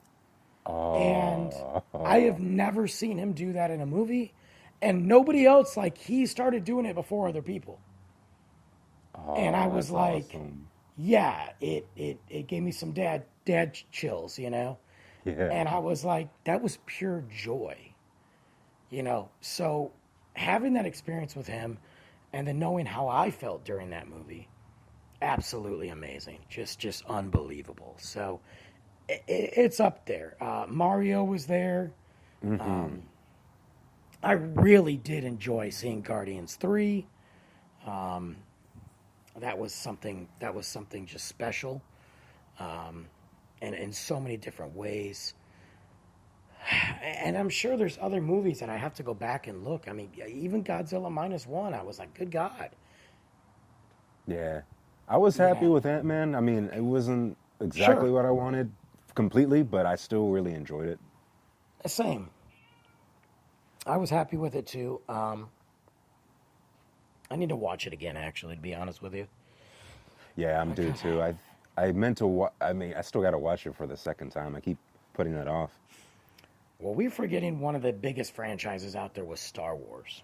And I have never seen him do that in a movie. And nobody else, like, he started doing it before other people. and I was like, awesome. yeah, it, it, it gave me some dad, dad chills, you know? Yeah. And I was like, that was pure joy, you know? So having that experience with him and then knowing how I felt during that movie, absolutely amazing. Just, just unbelievable. So i i- it's up there. Uh, Mario was there. Um, I really did enjoy seeing Guardians 3. Um, that was something, that was something just special um, and in so many different ways. And I'm sure there's other movies that I have to go back and look. I mean, even Godzilla minus one, I was like, good God. Yeah. I was happy Yeah. with Ant Man. I mean, it wasn't exactly Sure. what I wanted completely, but I still really enjoyed it. Same. I was happy with it too. Um, I need to watch it again, actually, to be honest with you. Yeah, I'm due too. I I meant to. Wa- I mean, I still got to watch it for the second time. I keep putting it off. Well, we're forgetting one of the biggest franchises out there was Star Wars.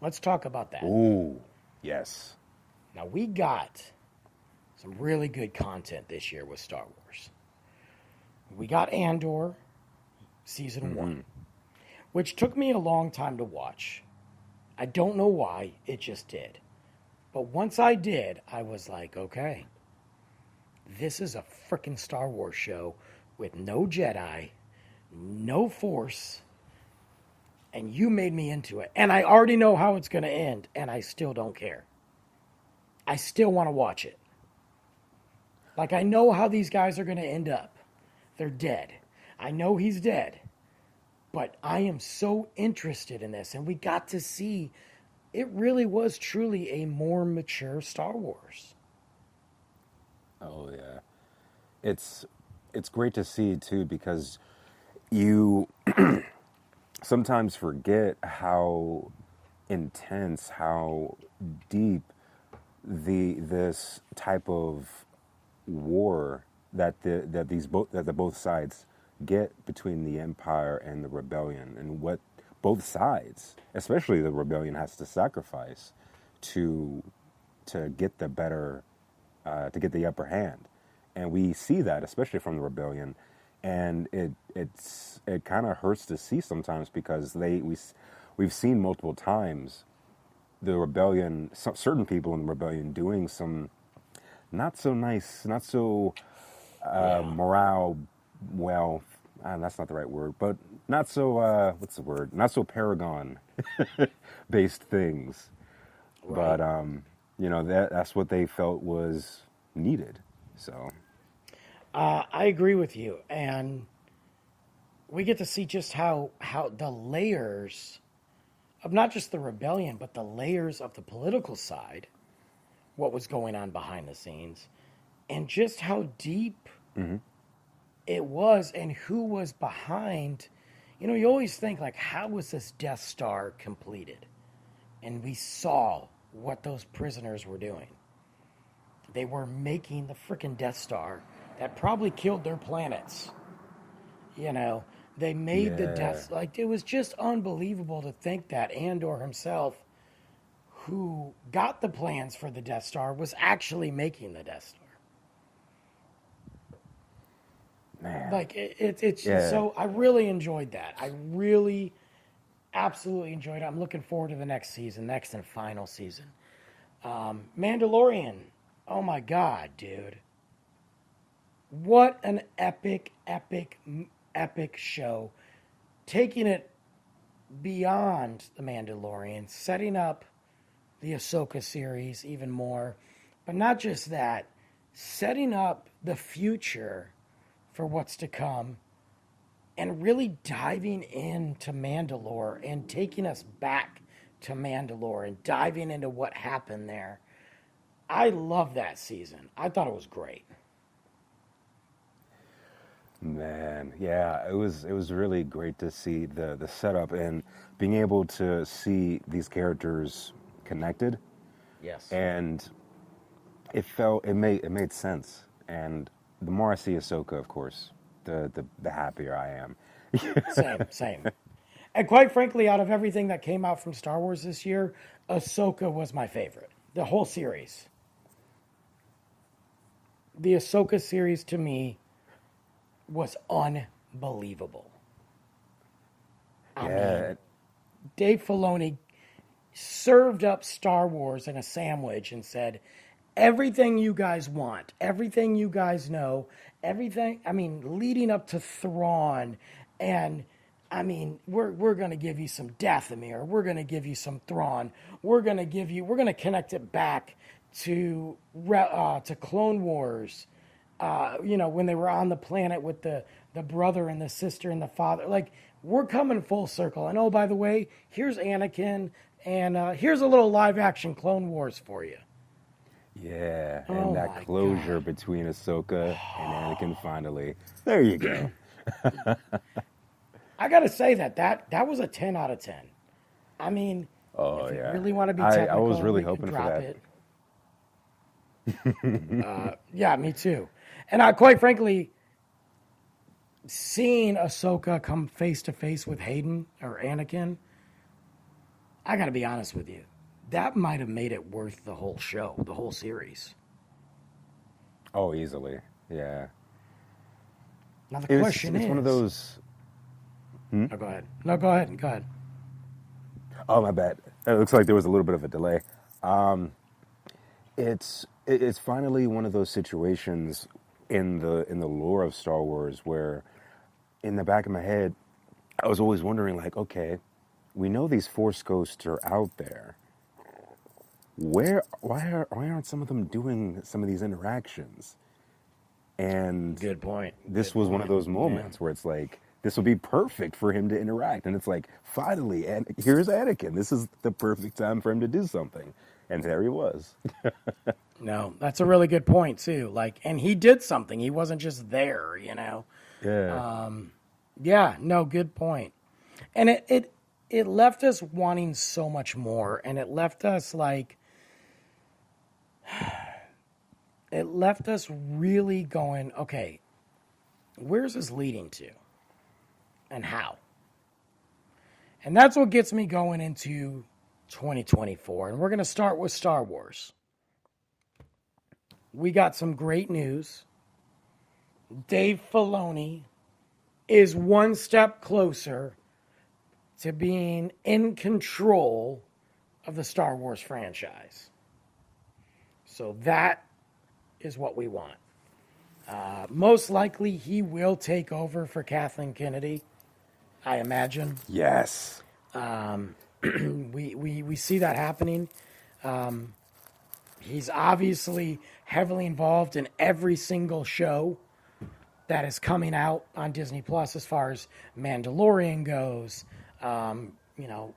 Let's talk about that. Ooh, yes. Now we got some really good content this year with Star Wars. We got Andor season mm-hmm. one, which took me a long time to watch. I don't know why, it just did. But once I did, I was like, okay, this is a freaking Star Wars show with no Jedi, no Force, and you made me into it. And I already know how it's going to end, and I still don't care. I still want to watch it. Like I know how these guys are going to end up. They're dead. I know he's dead. But I am so interested in this and we got to see it really was truly a more mature Star Wars. Oh yeah, it's it's great to see too because you sometimes forget how intense, how deep the this type of war that the that these both that the both sides get between the empire and the rebellion and what both sides especially the rebellion has to sacrifice to to get the better uh, to get the upper hand. And we see that especially from the rebellion and it it's it kind of hurts to see sometimes because they we we've seen multiple times the rebellion certain people in the rebellion doing some not so nice not so uh, yeah. morale well uh, that's not the right word but not so uh, what's the word not so paragon based things right. but um, you know that that's what they felt was needed so uh, I agree with you, and we get to see just how how the layers of not just the rebellion, but the layers of the political side, what was going on behind the scenes, and just how deep mm-hmm. it was, and who was behind. You know, you always think like, how was this Death Star completed? And we saw what those prisoners were doing. They were making the freaking Death Star that probably killed their planets. You know, they made yeah. the death like it was just unbelievable to think that Andor himself, who got the plans for the Death Star, was actually making the Death Star. Man. Like it, it it's yeah. so I really enjoyed that. I really absolutely enjoyed it. I'm looking forward to the next season, next and final season. Um, Mandalorian. Oh my god, dude. What an epic, epic, epic show. Taking it beyond The Mandalorian, setting up the Ahsoka series even more. But not just that, setting up the future for what's to come and really diving into Mandalore and taking us back to Mandalore and diving into what happened there. I love that season. I thought it was great. Man, yeah, it was it was really great to see the the setup and being able to see these characters connected. Yes. And it felt it made it made sense. And the more I see Ahsoka, of course, the the, the happier I am. same, same. And quite frankly, out of everything that came out from Star Wars this year, Ahsoka was my favorite. The whole series. The Ahsoka series to me was unbelievable. I yeah. mean, Dave Filoni served up Star Wars in a sandwich and said, everything you guys want, everything you guys know, everything, I mean, leading up to Thrawn and I mean, we're we're going to give you some Dathomir. We're going to give you some Thrawn. We're going to give you. We're going to connect it back to uh, to Clone Wars uh, you know, when they were on the planet with the, the brother and the sister and the father. Like, we're coming full circle. And oh, by the way, here's Anakin, and uh, here's a little live action Clone Wars for you. Yeah, and oh that closure God. between Ahsoka and Anakin finally. There you go. I gotta say that that that was a ten out of ten. I mean, oh yeah, really want to be I, I was really hoping for that. uh, yeah, me too. And I, quite frankly, seeing Ahsoka come face to face with Hayden or Anakin, I got to be honest with you, that might have made it worth the whole show, the whole series. Oh, easily, yeah. Now the question it's, is, one of those. Hmm? Oh, go ahead. No, go ahead. Go ahead. Oh, my bad. It looks like there was a little bit of a delay. Um, it's it's finally one of those situations in the in the lore of Star Wars where in the back of my head I was always wondering like okay we know these force ghosts are out there. Where why are why aren't some of them doing some of these interactions? And good point. this good was point. one of those moments yeah. where it's like this will be perfect for him to interact. And it's like finally and here's Anakin. This is the perfect time for him to do something and there he was No, that's a really good point too. Like, and he did something. He wasn't just there, you know. Yeah. Um, yeah. No, good point. And it it it left us wanting so much more, and it left us like it left us really going, okay, where's this leading to? And how? And that's what gets me going into 2024. And we're going to start with Star Wars. We got some great news. Dave Filoni is one step closer to being in control of the Star Wars franchise. So that is what we want. Uh, most likely, he will take over for Kathleen Kennedy, I imagine. Yes. Um, we, we, we see that happening. Um, he's obviously heavily involved in every single show that is coming out on Disney Plus as far as Mandalorian goes. Um, you know,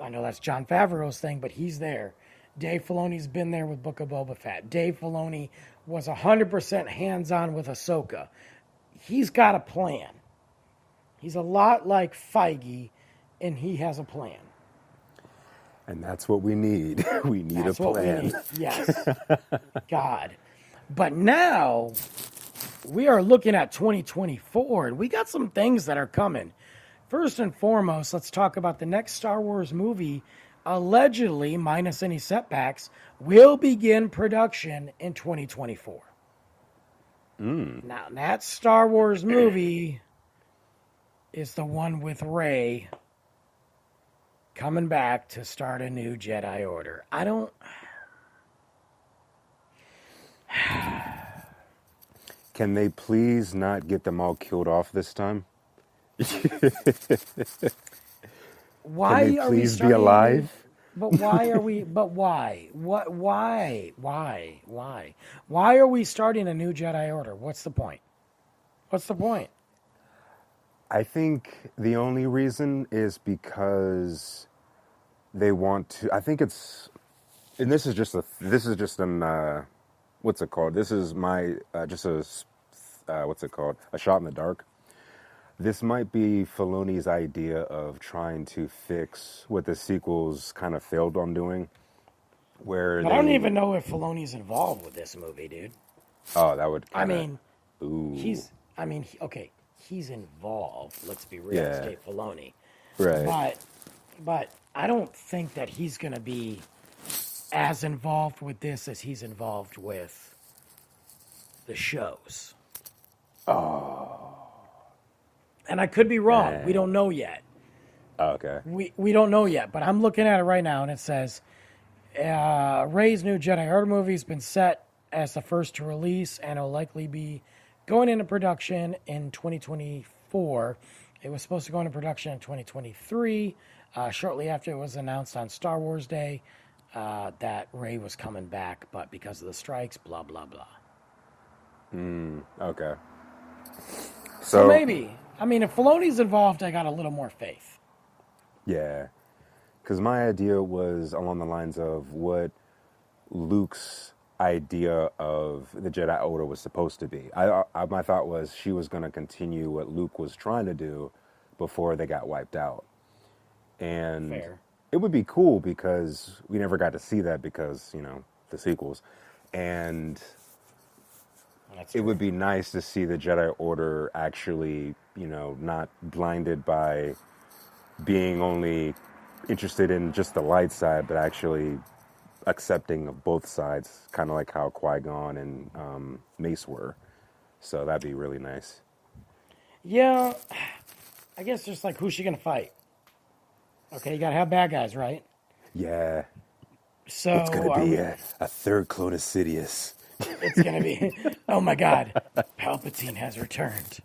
I know that's Jon Favreau's thing, but he's there. Dave Filoni's been there with Book of Boba Fett. Dave Filoni was 100% hands on with Ahsoka. He's got a plan. He's a lot like Feige, and he has a plan. And that's what we need. we need That's a plan. need. Yes. God. But now we are looking at 2024, and we got some things that are coming. First and foremost, let's talk about the next Star Wars movie, allegedly, minus any setbacks, will begin production in 2024. Hmm. Now, that Star Wars movie is the one with Rey coming back to start a new Jedi Order. I don't. Can they please not get them all killed off this time? Why Can they are we please be starting a new- alive? But why are we? But why? What? Why? Why? Why? Why are we starting a new Jedi Order? What's the point? What's the point? I think the only reason is because they want to. I think it's, and this is just a. This is just an. Uh, what's it called? This is my uh, just a Uh, what's it called? A shot in the dark. This might be Filoni's idea of trying to fix what the sequels kind of failed on doing. Where I don't they- even know if Filoni's involved with this movie, dude. Oh, that would. I kinda- mean, ooh, he's. I mean, he, okay, he's involved. Let's be real, Yeah. Dave Filoni. right. But, but I don't think that he's going to be as involved with this as he's involved with the shows. Oh. And I could be wrong. We don't know yet. Oh, okay. We we don't know yet, but I'm looking at it right now, and it says uh, Rey's new Jedi Order movie has been set as the first to release, and it'll likely be going into production in 2024. It was supposed to go into production in 2023. Uh, shortly after it was announced on Star Wars Day uh, that Rey was coming back, but because of the strikes, blah blah blah. Hmm, okay. So, So, maybe, I mean, if Filoni's involved, I got a little more faith. Yeah. Because my idea was along the lines of what Luke's idea of the Jedi Order was supposed to be. I, I my thought was she was going to continue what Luke was trying to do before they got wiped out. And Fair. it would be cool because we never got to see that because, you know, the sequels. And it would be nice to see the Jedi Order actually, you know, not blinded by being only interested in just the light side, but actually accepting of both sides, kind of like how Qui Gon and um, Mace were. So that'd be really nice. Yeah, I guess just like who's she gonna fight? Okay, you gotta have bad guys, right? Yeah, So it's gonna be we- a, a third Clone of Sidious. it's gonna be. Oh my God, Palpatine has returned.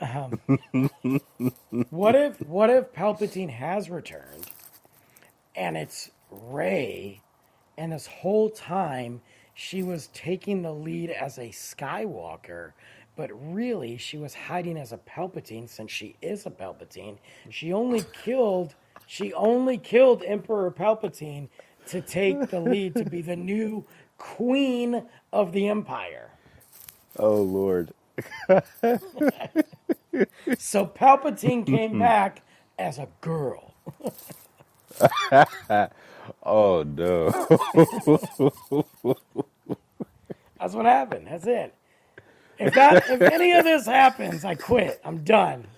Um, what if what if Palpatine has returned, and it's Rey, and this whole time she was taking the lead as a Skywalker, but really she was hiding as a Palpatine since she is a Palpatine. She only killed she only killed Emperor Palpatine to take the lead to be the new queen of the Empire. Oh Lord. So Palpatine came back as a girl. Oh no. That's what happened. That's it. If that if any of this happens, I quit. I'm done.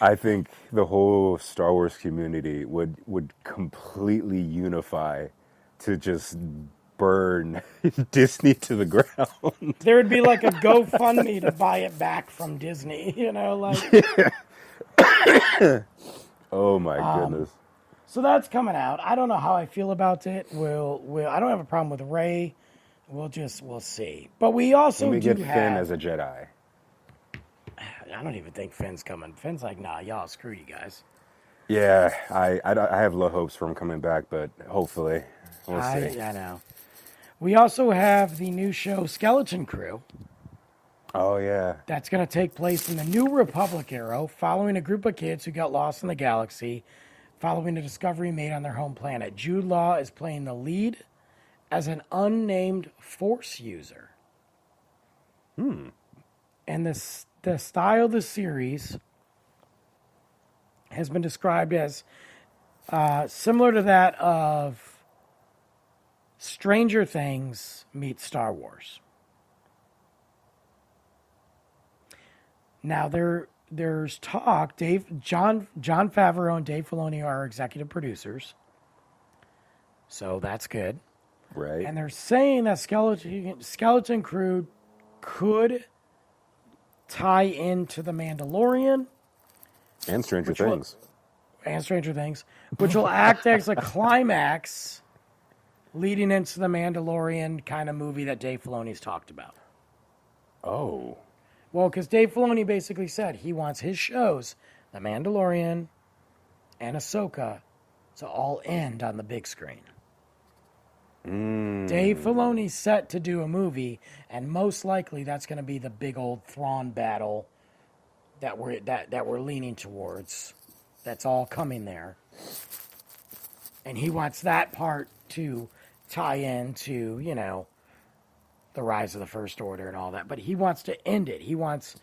I think the whole Star Wars community would would completely unify to just burn Disney to the ground. There would be like a GoFundMe to buy it back from Disney. You know, like Oh my Um, goodness. So that's coming out. I don't know how I feel about it. We'll, we'll I don't have a problem with Rey. We'll just we'll see. But we also me do get Finn as a Jedi. I don't even think Finn's coming. Finn's like, nah, y'all screw you guys. Yeah, I, I, I have low hopes for him coming back, but hopefully we'll I, see. I know. We also have the new show Skeleton Crew. Oh yeah, That's going to take place in the New Republic era, following a group of kids who got lost in the galaxy, following a discovery made on their home planet. Jude Law is playing the lead as an unnamed Force user. Hmm. And this the style of the series has been described as uh, similar to that of Stranger Things meets Star Wars. Now there there's talk. Dave Jon Jon Favreau and Dave Filoni are executive producers, so that's good. right. And they're saying that Skeleton Skeleton Crew could tie into the Mandalorian And Stranger? Things. and Stranger Things, which will act as a climax leading into the Mandalorian kind of movie that Dave Filoni's talked about. Oh, Well, because Dave Filoni basically said he wants his shows, The Mandalorian and Ahsoka, to all end on the big screen. Mm. Dave Filoni's set to do a movie, and most likely that's going to be the big old Thrawn battle that we're that that we're leaning towards. That's all coming there, and he wants that part to tie into you know the rise of the First Order and all that. But he wants to end it. He wants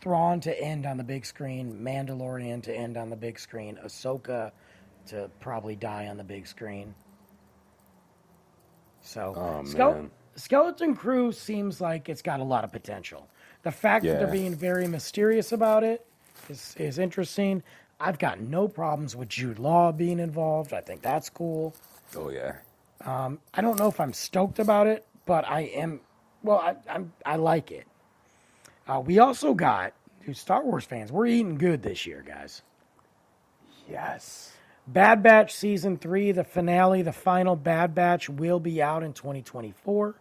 Thrawn to end on the big screen, Mandalorian to end on the big screen, Ahsoka to probably die on the big screen. So, Oh, Skele- Skeleton Crew seems like it's got a lot of potential. The fact that they're being very mysterious about it is, is interesting. I've got no problems with Jude Law being involved. I think that's cool. oh yeah. Um, I don't know if I'm stoked about it, but I am. Well, I, I'm. I like it. Uh, we also got to Star Wars fans. We're eating good this year, guys. Yes. Bad Batch season three, the finale, the final Bad Batch will be out in 2024.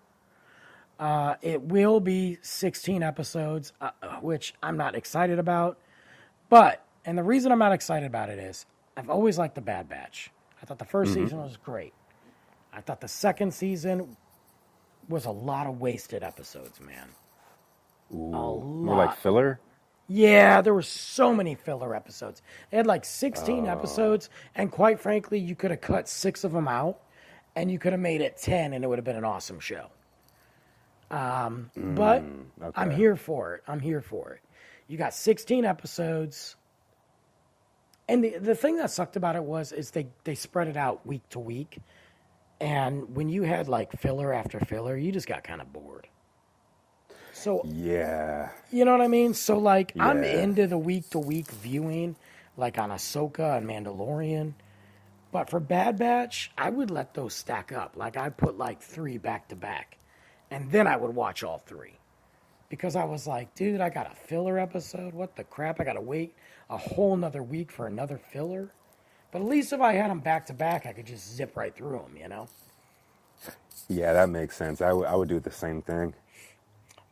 Uh, it will be 16 episodes, uh, which I'm not excited about. But, and the reason I'm not excited about it is I've always liked the Bad Batch. I thought the 1st season was great. I thought the second season was a lot of wasted episodes, man. Ooh, lot. more like filler. Yeah, there were so many filler episodes. They had like 16 episodes, and quite frankly, you could have cut six of them out, and you could have made it 10, and it would have been an awesome show. Um, but I'm here for it. I'm here for it. You got 16 episodes, and the the thing that sucked about it was is they they spread it out week to week, and when you had like filler after filler, you just got kind of bored. So Yeah. you know what I mean? So like I'm into the week to week viewing, like on Ahsoka and Mandalorian. But for Bad Batch, I would let those stack up. Like I'd put like three back to back. And then I would watch all three. Because I was like, dude, I got a filler episode. What the crap? I gotta wait a whole nother week for another filler. But at least if I had them back to back, I could just zip right through them, you know? Yeah, that makes sense. I would I would do the same thing.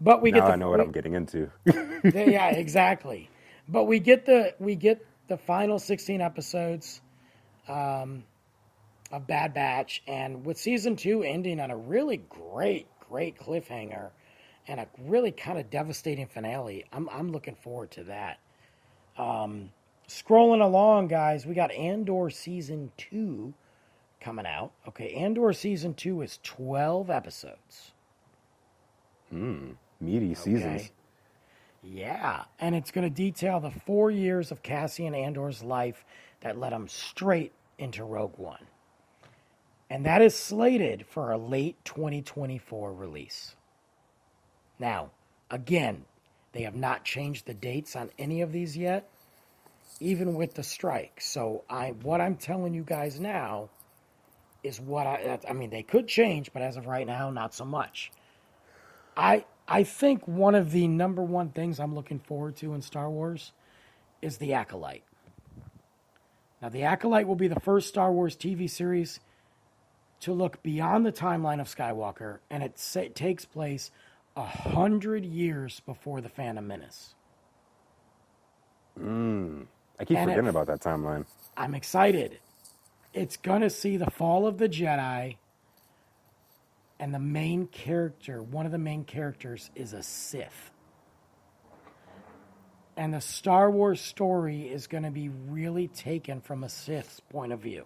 But we Now get the I know what we- I'm getting into. yeah, exactly. But we get the we get the final sixteen episodes um, of Bad Batch, and with season two ending on a really great, great cliffhanger and a really kind of devastating finale, I'm I'm looking forward to that. Um, scrolling along, guys, we got Andor season two coming out. Okay, Andor season two is twelve episodes. Hmm, meaty seasons. Yeah, and it's going to detail the four years of Cassian Andor's life that led him straight into Rogue One. And that is slated for a late 2024 release. Now, again, they have not changed the dates on any of these yet, even with the strike. So I what I'm telling you guys now is what I I mean they could change, but as of right now not so much. I I think one of the number one things I'm looking forward to in Star Wars is the Acolyte. Now, the Acolyte will be the first Star Wars TV series to look beyond the timeline of Skywalker, and it sa- takes place a hundred years before the Phantom Menace. Hmm. I keep And forgetting it- about that timeline. I'm excited. It's going to see the fall of the Jedi, and the main character, one of the main characters, is a Sith. And the Star Wars story is going to be really taken from a Sith's point of view.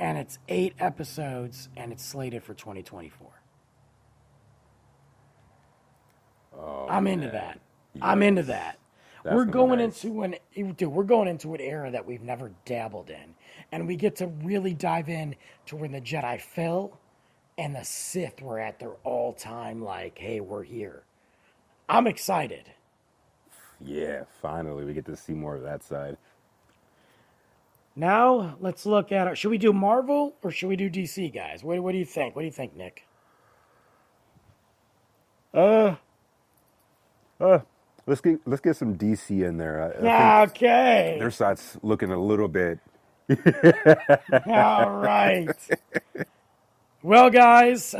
And it's eight episodes, and it's slated for 2024. Oh, I'm into that. I'm into that. That's we're going nice. into an dude, we're going into an era that we've never dabbled in, and we get to really dive in to when the Jedi fell, and the Sith were at their all time like, hey, we're here. I'm excited. Yeah, finally we get to see more of that side. Now let's look at it. Should we do Marvel or should we do DC, guys? What, what do you think? What do you think, Nick? Uh, uh, let's get let's get some DC in there. I, I Okay. their side's looking a little bit. All right. Well, guys,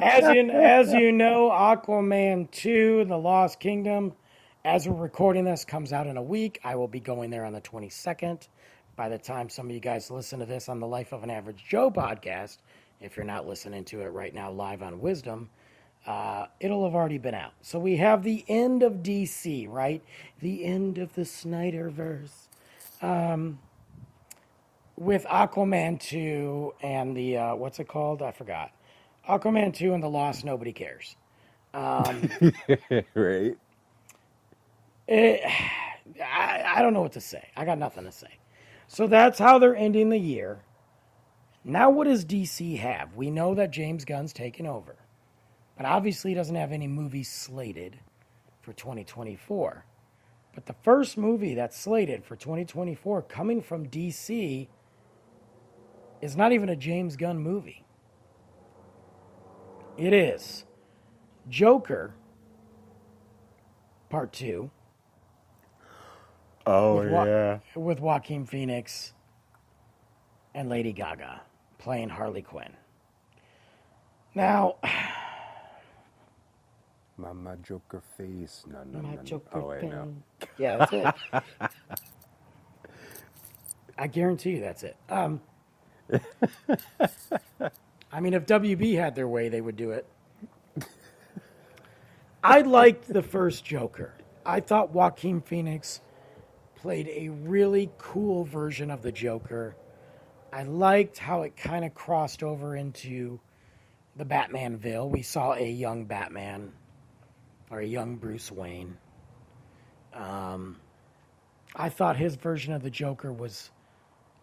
as you as you know, Aquaman two: The Lost Kingdom, as we're recording this, comes out in a week. I will be going there on the twenty second. By the time some of you guys listen to this on the Life of an Average Joe podcast, if you're not listening to it right now live on Wisdom, uh, it'll have already been out. So we have the end of DC, right? The end of the Snyderverse with Aquaman 2 and the uh, what's it called? I forgot. Aquaman 2 and the Lost Nobody Cares. right? It, I, I don't know what to say. I got nothing to say. So that's how they're ending the year. Now, what does DC have? We know that James Gunn's taken over, but obviously he doesn't have any movies slated for 2024. But the first movie that's slated for 2024 coming from DC is not even a James Gunn movie. It is Joker Part 2 Oh With yeah. with Joaquin Phoenix and Lady Gaga playing Harley Quinn. Now, Mama Joker face. No, no, my no. Joker Oh wait, no. pen. Yeah, that's it. I guarantee you that's it. Um, I mean, if WB had their way, they would do it. I liked the first Joker. I thought Joaquin Phoenix played a really cool version of the Joker. I liked how it kind of crossed over into the Batmanville. We saw a young Batman or young Bruce Wayne. Um, I thought his version of the Joker was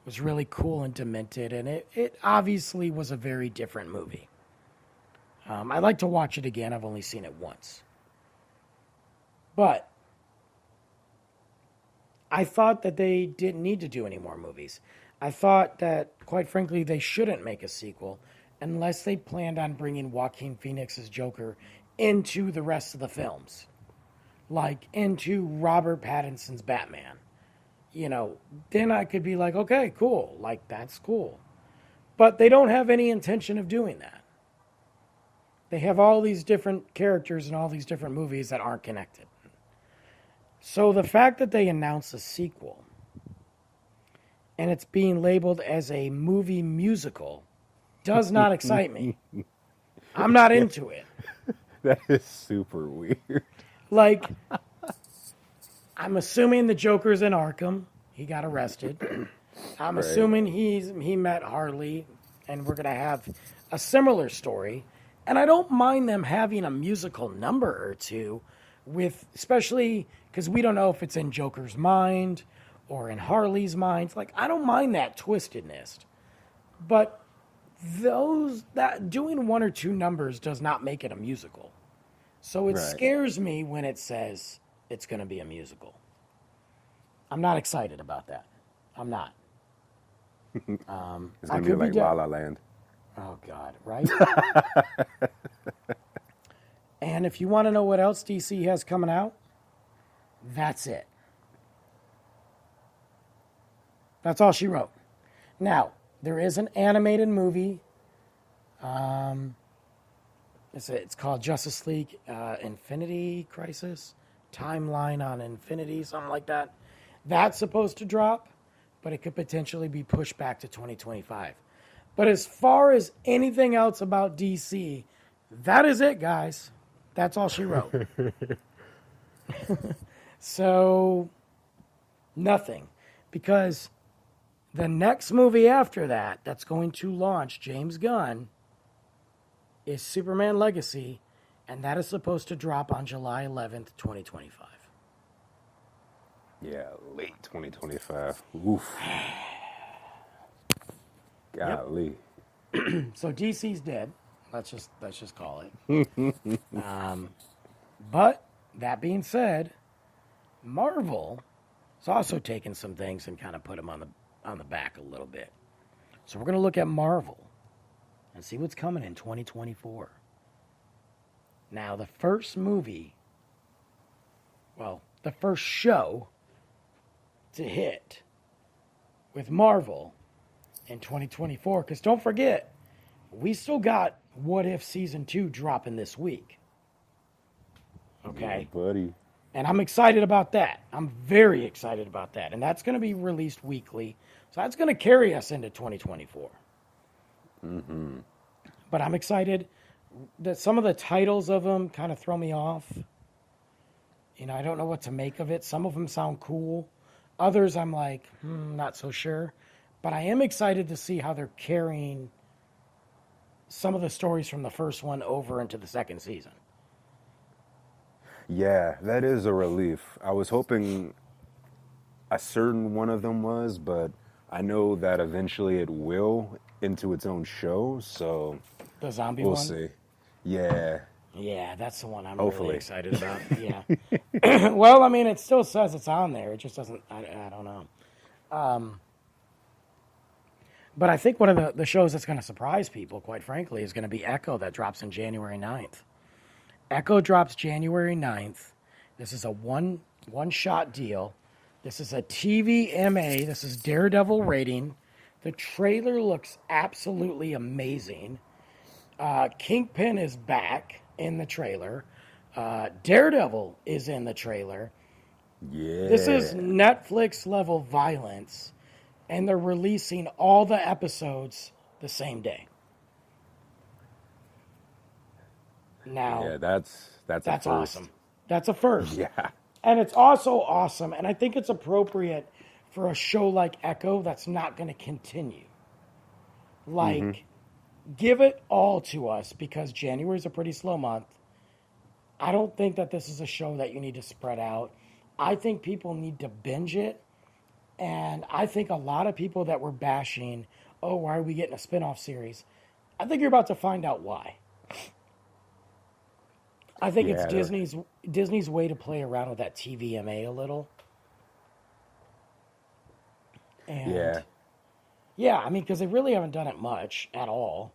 was really cool and demented, and it, it obviously was a very different movie. Um, I'd like to watch it again. I've only seen it once. But I thought that they didn't need to do any more movies. I thought that, quite frankly, they shouldn't make a sequel unless they planned on bringing Joaquin Phoenix's Joker into the rest of the films, like into Robert Pattinson's Batman. You know, then I could be like, okay, cool, like that's cool. But they don't have any intention of doing that. They have all these different characters in all these different movies that aren't connected. So the fact that they announce a sequel and it's being labeled as a movie musical does not excite me. I'm not into it. That is super weird. Like, I'm assuming the Joker's in Arkham. He got arrested. I'm Right. assuming he's he met Harley, and we're gonna have a similar story. And I don't mind them having a musical number or two with especially because we don't know if it's in Joker's mind or in Harley's mind. Like I don't mind that twistedness. But those that doing one or two numbers does not make it a musical. So it Right. scares me when it says it's going to be a musical. I'm not excited about that. I'm not. Um, It's gonna be like down- La La Land. Oh God, right? and if you want to know what else DC has coming out, that's it. That's all she wrote. Now, there is an animated movie. Um, it's, it's called Justice League uh, Infinity Crisis, Timeline on Infinity, something like that. That's supposed to drop, but it could potentially be pushed back to 2025. But as far as anything else about DC, that is it, guys. That's all she wrote. so, nothing. Because the next movie after that, that's going to launch James Gunn, is Superman Legacy, and that is supposed to drop on July 11th, 2025. Yeah, late 2025. Oof. Golly. So DC's dead. Let's just let's just call it. um, but that being said, Marvel is also taking some things and kind of put them on the on the back a little bit. So we're going to look at Marvel and see what's coming in 2024. Now, the first movie, well, the first show to hit with Marvel in 2024 because don't forget we still got what if season 2 dropping this week oh, okay Yeah, buddy. and i'm excited about that i'm very excited about that and that's going to be released weekly so that's going to carry us into 2024 Mm-hmm. but i'm excited. That some of the titles of them kind of throw me off. You know i don't know what to make of it. Some of them sound cool. Others i'm like hmm, not so sure. But i am excited to see how they're carrying some of the stories from the first one over into the second season. Yeah, that is a relief. I was hoping a certain one of them was, but I know that eventually it will into its own show, so the zombie we'll one? see. Yeah. yeah that's the one i'm Hopefully. really excited about. Yeah. Well i mean it still says it's on there. It just doesn't i, I don't know. Um, but i think one of the, the shows that's going to surprise people quite frankly is going to be echo that drops in january 9th echo drops january 9th this is a one one shot deal this is a tvma this is daredevil rating the trailer looks absolutely amazing uh, Kingpin is back in the trailer. Uh, Daredevil is in the trailer. Yeah. This is Netflix level violence, and they're releasing all the episodes the same day. Now, Yeah, that's that's that's awesome. That's a first. Yeah. And it's also awesome, and I think it's appropriate for a show like Echo that's not going to continue. Like, mm-hmm. give it all to us because January is a pretty slow month. I don't think that this is a show that you need to spread out. I think people need to binge it. And I think a lot of people that were bashing, oh, why are we getting a spin off series? I think you're about to find out why. I think Yeah, it's Disney's Disney's way to play around with that TVMA a little. And Yeah. yeah, I mean, because they really haven't done it much at all.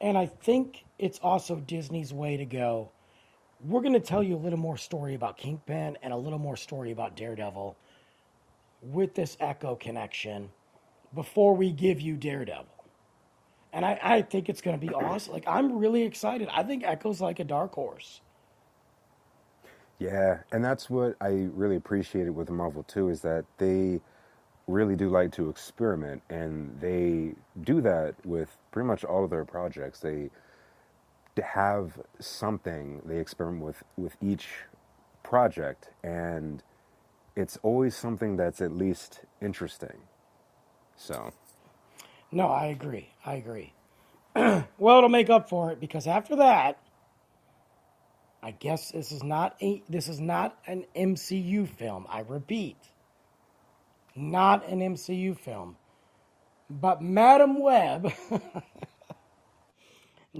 And I think it's also Disney's way to go. We're going to tell you a little more story about Kingpin and a little more story about Daredevil with this Echo connection before we give you Daredevil. And I, I think it's going to be awesome. Like, I'm really excited. I think Echo's like a dark horse. Yeah, and that's what I really appreciated with Marvel too is that they really do like to experiment and they do that with pretty much all of their projects. They have something they experiment with with each project and it's always something that's at least interesting. So, No, I agree. I agree. well, it'll make up for it because after that, I guess this is not a this is not an MCU film. I repeat, not an MCU film. But Madam Web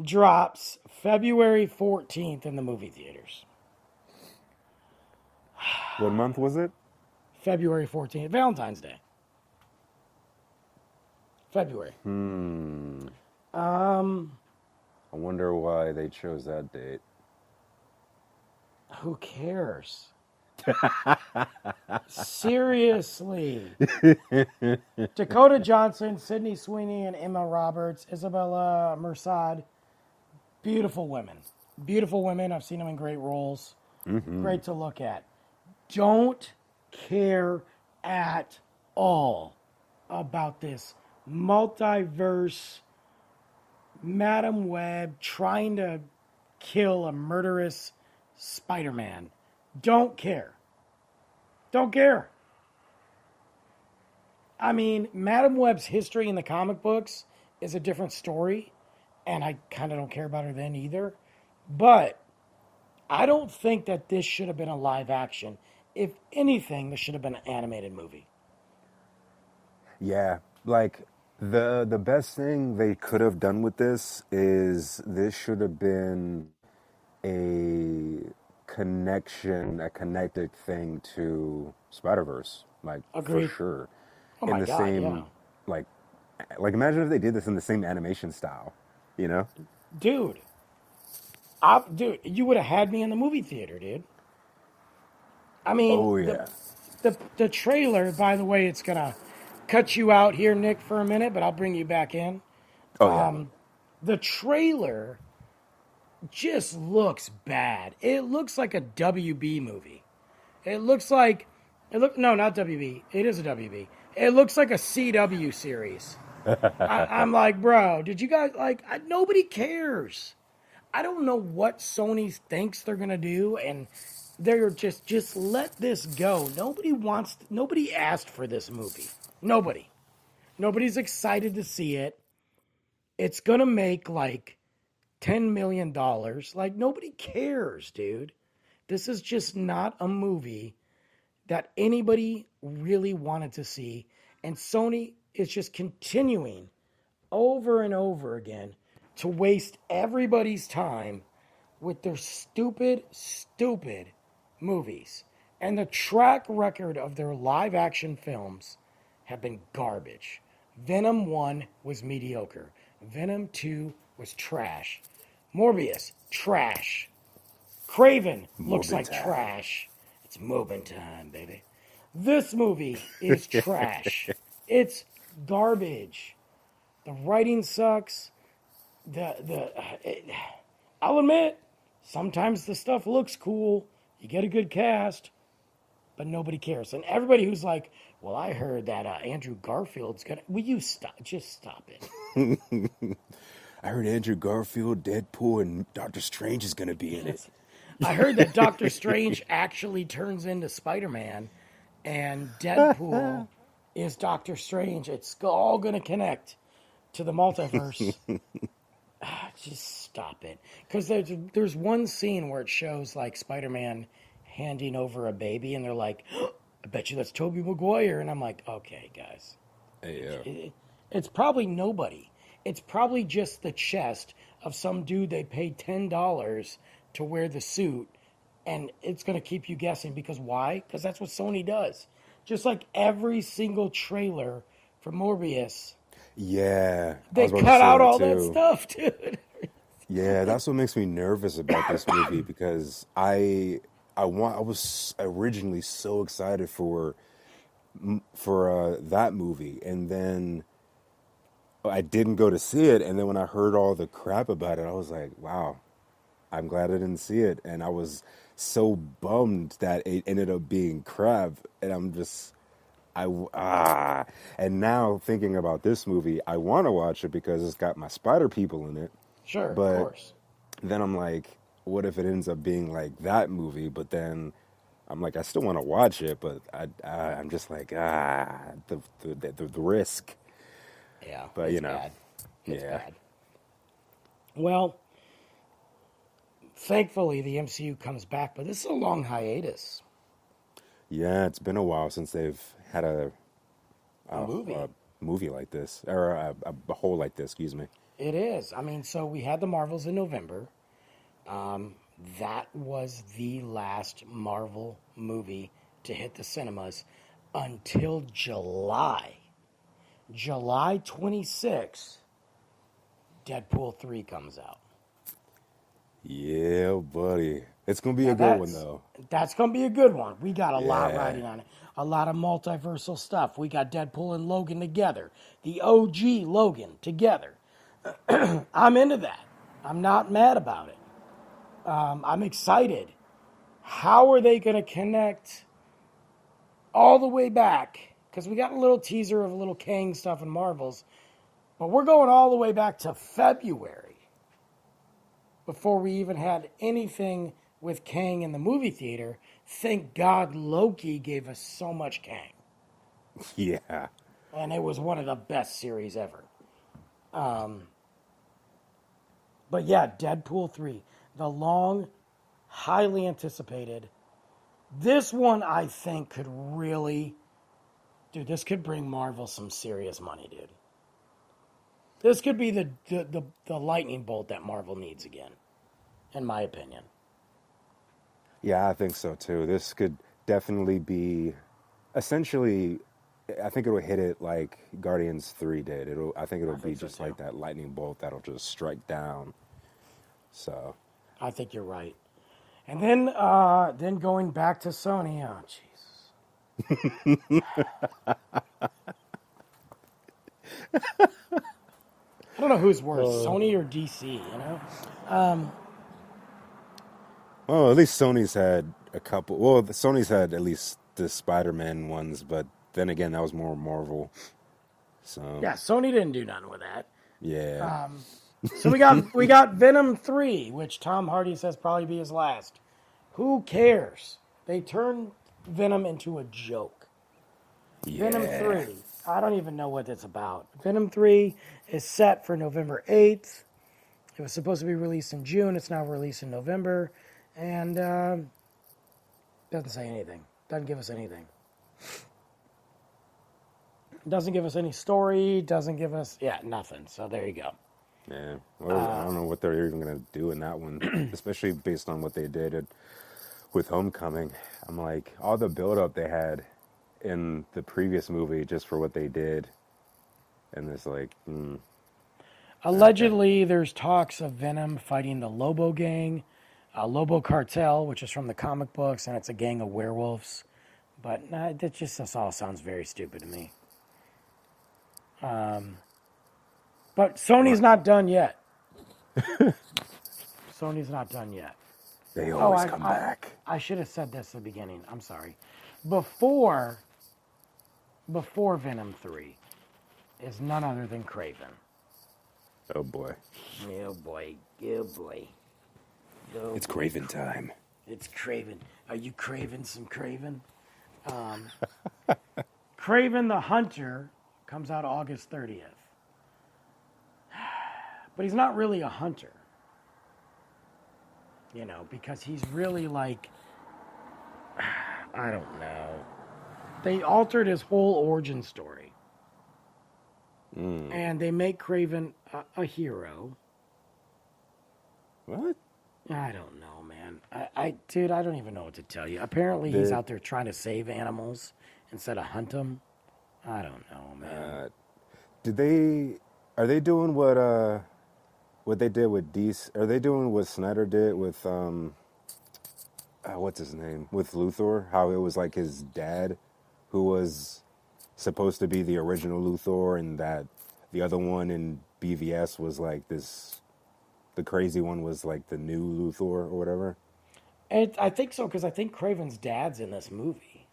drops February 14th in the movie theaters. What month was it? February 14th, Valentine's Day. February. Hmm. Um, I wonder why they chose that date. Who cares? Seriously. Dakota Johnson, Sydney Sweeney, and Emma Roberts, Isabela Merced. Beautiful women. Beautiful women. I've seen them in great roles. Mm-hmm. Great to look at. Don't care at all about this multiverse Madam Web trying to kill a murderous Spider Man. Don't care. Don't care. I mean, Madam Web's history in the comic books is a different story, and I kind of don't care about her then either. But I don't think that this should have been a live action. If anything, this should have been an animated movie. Yeah, like the the best thing they could have done with this is this should have been a connection, a connected thing to Spider Verse, like Agreed. for sure. Oh in my the God, same, yeah. like, like imagine if they did this in the same animation style, you know? Dude, I, dude, you would have had me in the movie theater, dude. I mean, Oh the- yeah, the the trailer, by the way, it's gonna cut you out here, Nick, for a minute, but I'll bring you back in. oh yeah. Um, the trailer just looks bad. It looks like a WB movie. It looks like it look no, not WB. It is a WB. It looks like a CW series. I, I'm like, bro, did you guys like? I, nobody cares. I don't know what Sony thinks they're gonna do, and they're just just let this go. Nobody wants. Nobody asked for this movie. Nobody. Nobody's excited to see it. It's gonna make like ten million dollars. Like nobody cares, dude. This is just not a movie that anybody really wanted to see, and Sony is just continuing over and over again to waste everybody's time with their stupid, stupid movies. And the track record of their live action films have been garbage. Venom 1 was mediocre. Venom 2 was trash. Morbius, trash. Kraven looks Morbin like time. trash. It's Mobin time, baby. This movie is trash. it's garbage. The writing sucks. The the it, I'll admit, sometimes the stuff looks cool. You get a good cast, but nobody cares. And everybody who's like, "Well, I heard that uh, Andrew Garfield's gonna," will you stop? Just stop it. I heard Andrew Garfield, Deadpool, and Doctor Strange is gonna be in it. I heard that Doctor Strange actually turns into Spider Man, and Deadpool is Doctor Strange. It's all going to connect to the multiverse. Ah, Just stop it, because there's there's one scene where it shows like Spider Man handing over a baby, and they're like, "I bet you that's Tobey Maguire," and I'm like, "Okay, guys." Hey, yeah. It- it's probably nobody. It's probably just the chest of some dude they paid ten dollars to wear the suit, and it's going to keep you guessing because why? Because that's what Sony does. Just like every single trailer for Morbius, Yeah, they was about to cut out all that stuff, dude. Yeah, that's what makes me nervous about this movie because I I want I was originally so excited for for uh, that movie, and then I didn't go to see it, and then when I heard all the crap about it, I was like, wow, I'm glad I didn't see it, and I was so bummed that it ended up being crap, and I'm just. I ah, and now thinking about this movie, I want to watch it because it's got my Spider People in it. Sure, But- of course. Then I'm like, what if it ends up being like that movie? But then I'm like, I still want to watch it, but I, I I'm just like, ah, the the the, the risk. Yeah, But, it's you know, bad. It's yeah. bad. Well, thankfully the MCU comes back, but this is a long hiatus. Yeah, it's been a while since they've had a A movie. a movie like this or a, a, a whole like this. Excuse me. It is. I mean, so we had the Marvels in November. Um, that was the last Marvel movie to hit the cinemas until July. July 26th, Deadpool 3 comes out. Yeah, buddy. It's gonna be a good one though. That's going to be a good one. We got a lot riding on it. A lot of multiversal stuff. We got Deadpool and Logan together. The OG Logan together. I'm into that. I'm not mad about it. Um, I'm excited. How are they going to connect all the way back? Because we got a little teaser of a little Kang stuff in Marvels, but we're going all the way back to February before we even had anything with Kang in the movie theater. Thank God Loki gave us so much Kang. Yeah. And it was one of the best series ever. Um, but yeah, Deadpool 3, the long, highly anticipated. This one, I think, could really. Dude, this could bring Marvel some serious money, dude. This could be the, the, the, the lightning bolt that Marvel needs again, in my opinion. Yeah, I think so too. This could definitely be essentially I think it'll hit it like Guardians 3 did. It'll I think it'll be think just too. like that lightning bolt that'll just strike down. So, I think you're right. And then uh then going back to Sony, oh Jesus. I don't know who's worse, uh, Sony or DC, you know? well, at least Sony's had a couple. Well, the- Sony's had at least the Spider-Man ones, but then again, that was more Marvel. So, Yeah, Sony didn't do nothing with that. yeah. Um, so we got we got Venom 3, which Tom Hardy says probably be his last. Who cares? They turned Venom into a joke. Venom 3. I don't even know what it's about. Venom 3 is set for November 8th. It was supposed to be released in June. It's now released in November. And um, doesn't say anything. Doesn't give us anything. Doesn't give us any story. Doesn't give us, yeah, nothing. So there you go. Yeah. Well, I don't know what they're even going to do in that one, especially based on what they did at, with Homecoming. I'm like, all the build up they had in the previous movie just for what they did. And it's like, mm, Allegedly, there's talks of Venom fighting the Lobo Gang, uh, Lobo Cartel, which is from the comic books, and it's a gang of werewolves. But nah, that just this all sounds very stupid to me. Um, but Sony's not done yet. Sony's not done yet. They always Oh, I- come I- back. I should have said this at the beginning. I'm sorry. Before, before Venom three, is none other than Kraven. Oh boy. Oh boy, oh boy. Oh, It's Kraven time. it's Kraven. Are you craving some Kraven? Um, Kraven the Hunter comes out August 30th. But he's not really a hunter. You know, because he's really like, I don't know. They altered his whole origin story. And they make Kraven a, a hero. What? I don't know, man. I, I, dude, I don't even know what to tell you. Apparently, he's out there trying to save animals instead of hunt them. I don't know, man. Uh, did they? Are they doing what? Uh, what they did with DC? Are they doing what Snyder did with? Um, uh, what's his name? With Luthor? How it was like his dad, who was supposed to be the original Luthor, and that the other one in BVS was like this. The crazy one was like the new Luthor or whatever. And I think so because I think Kraven's dad's in this movie.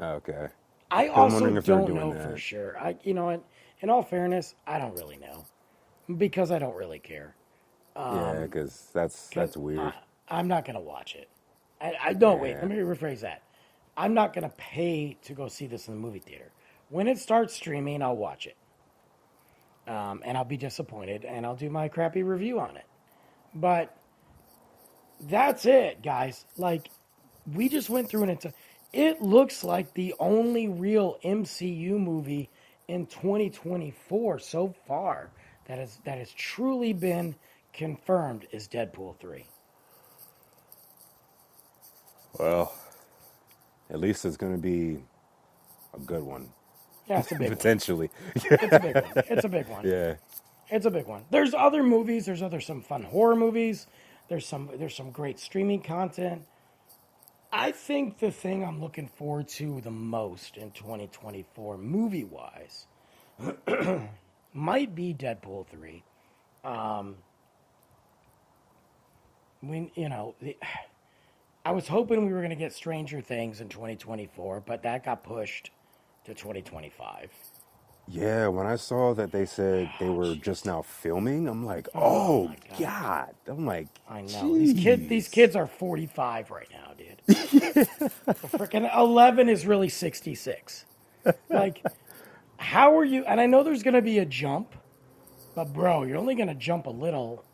Okay. I also wondering if they're don't know for sure. I, you know, in, in all fairness, I don't really know because I don't really care. yeah, because that's that's weird. I, I'm not gonna watch it. I, I don't wait. Let me rephrase that. I'm not gonna pay to go see this in the movie theater. When it starts streaming, I'll watch it. um, and I'll be disappointed, and I'll do my crappy review on it. But that's it, guys. Like we just went through an entire. It looks like the only real MCU movie in 2024 so far that has that has truly been confirmed is Deadpool 3. Well, at least it's going to be a good one. Yeah, it's a big one. Potentially. It's a big one. It's a big one. yeah. It's a big one. There's other movies. There's other some fun horror movies. There's some there's some great streaming content. I think the thing I'm looking forward to the most in 2024, movie wise, might be Deadpool three. Um, we you know the, I was hoping we were going to get Stranger Things in 2024, but that got pushed to 2025. Yeah, when I saw that they said they were just now filming, I'm like, oh, my God. God. I'm like, I know these kids. These kids are forty-five right now, dude. Freaking eleven is really sixty-six. Like, how are you? And I know there's going to be a jump, but bro, you're only going to jump a little.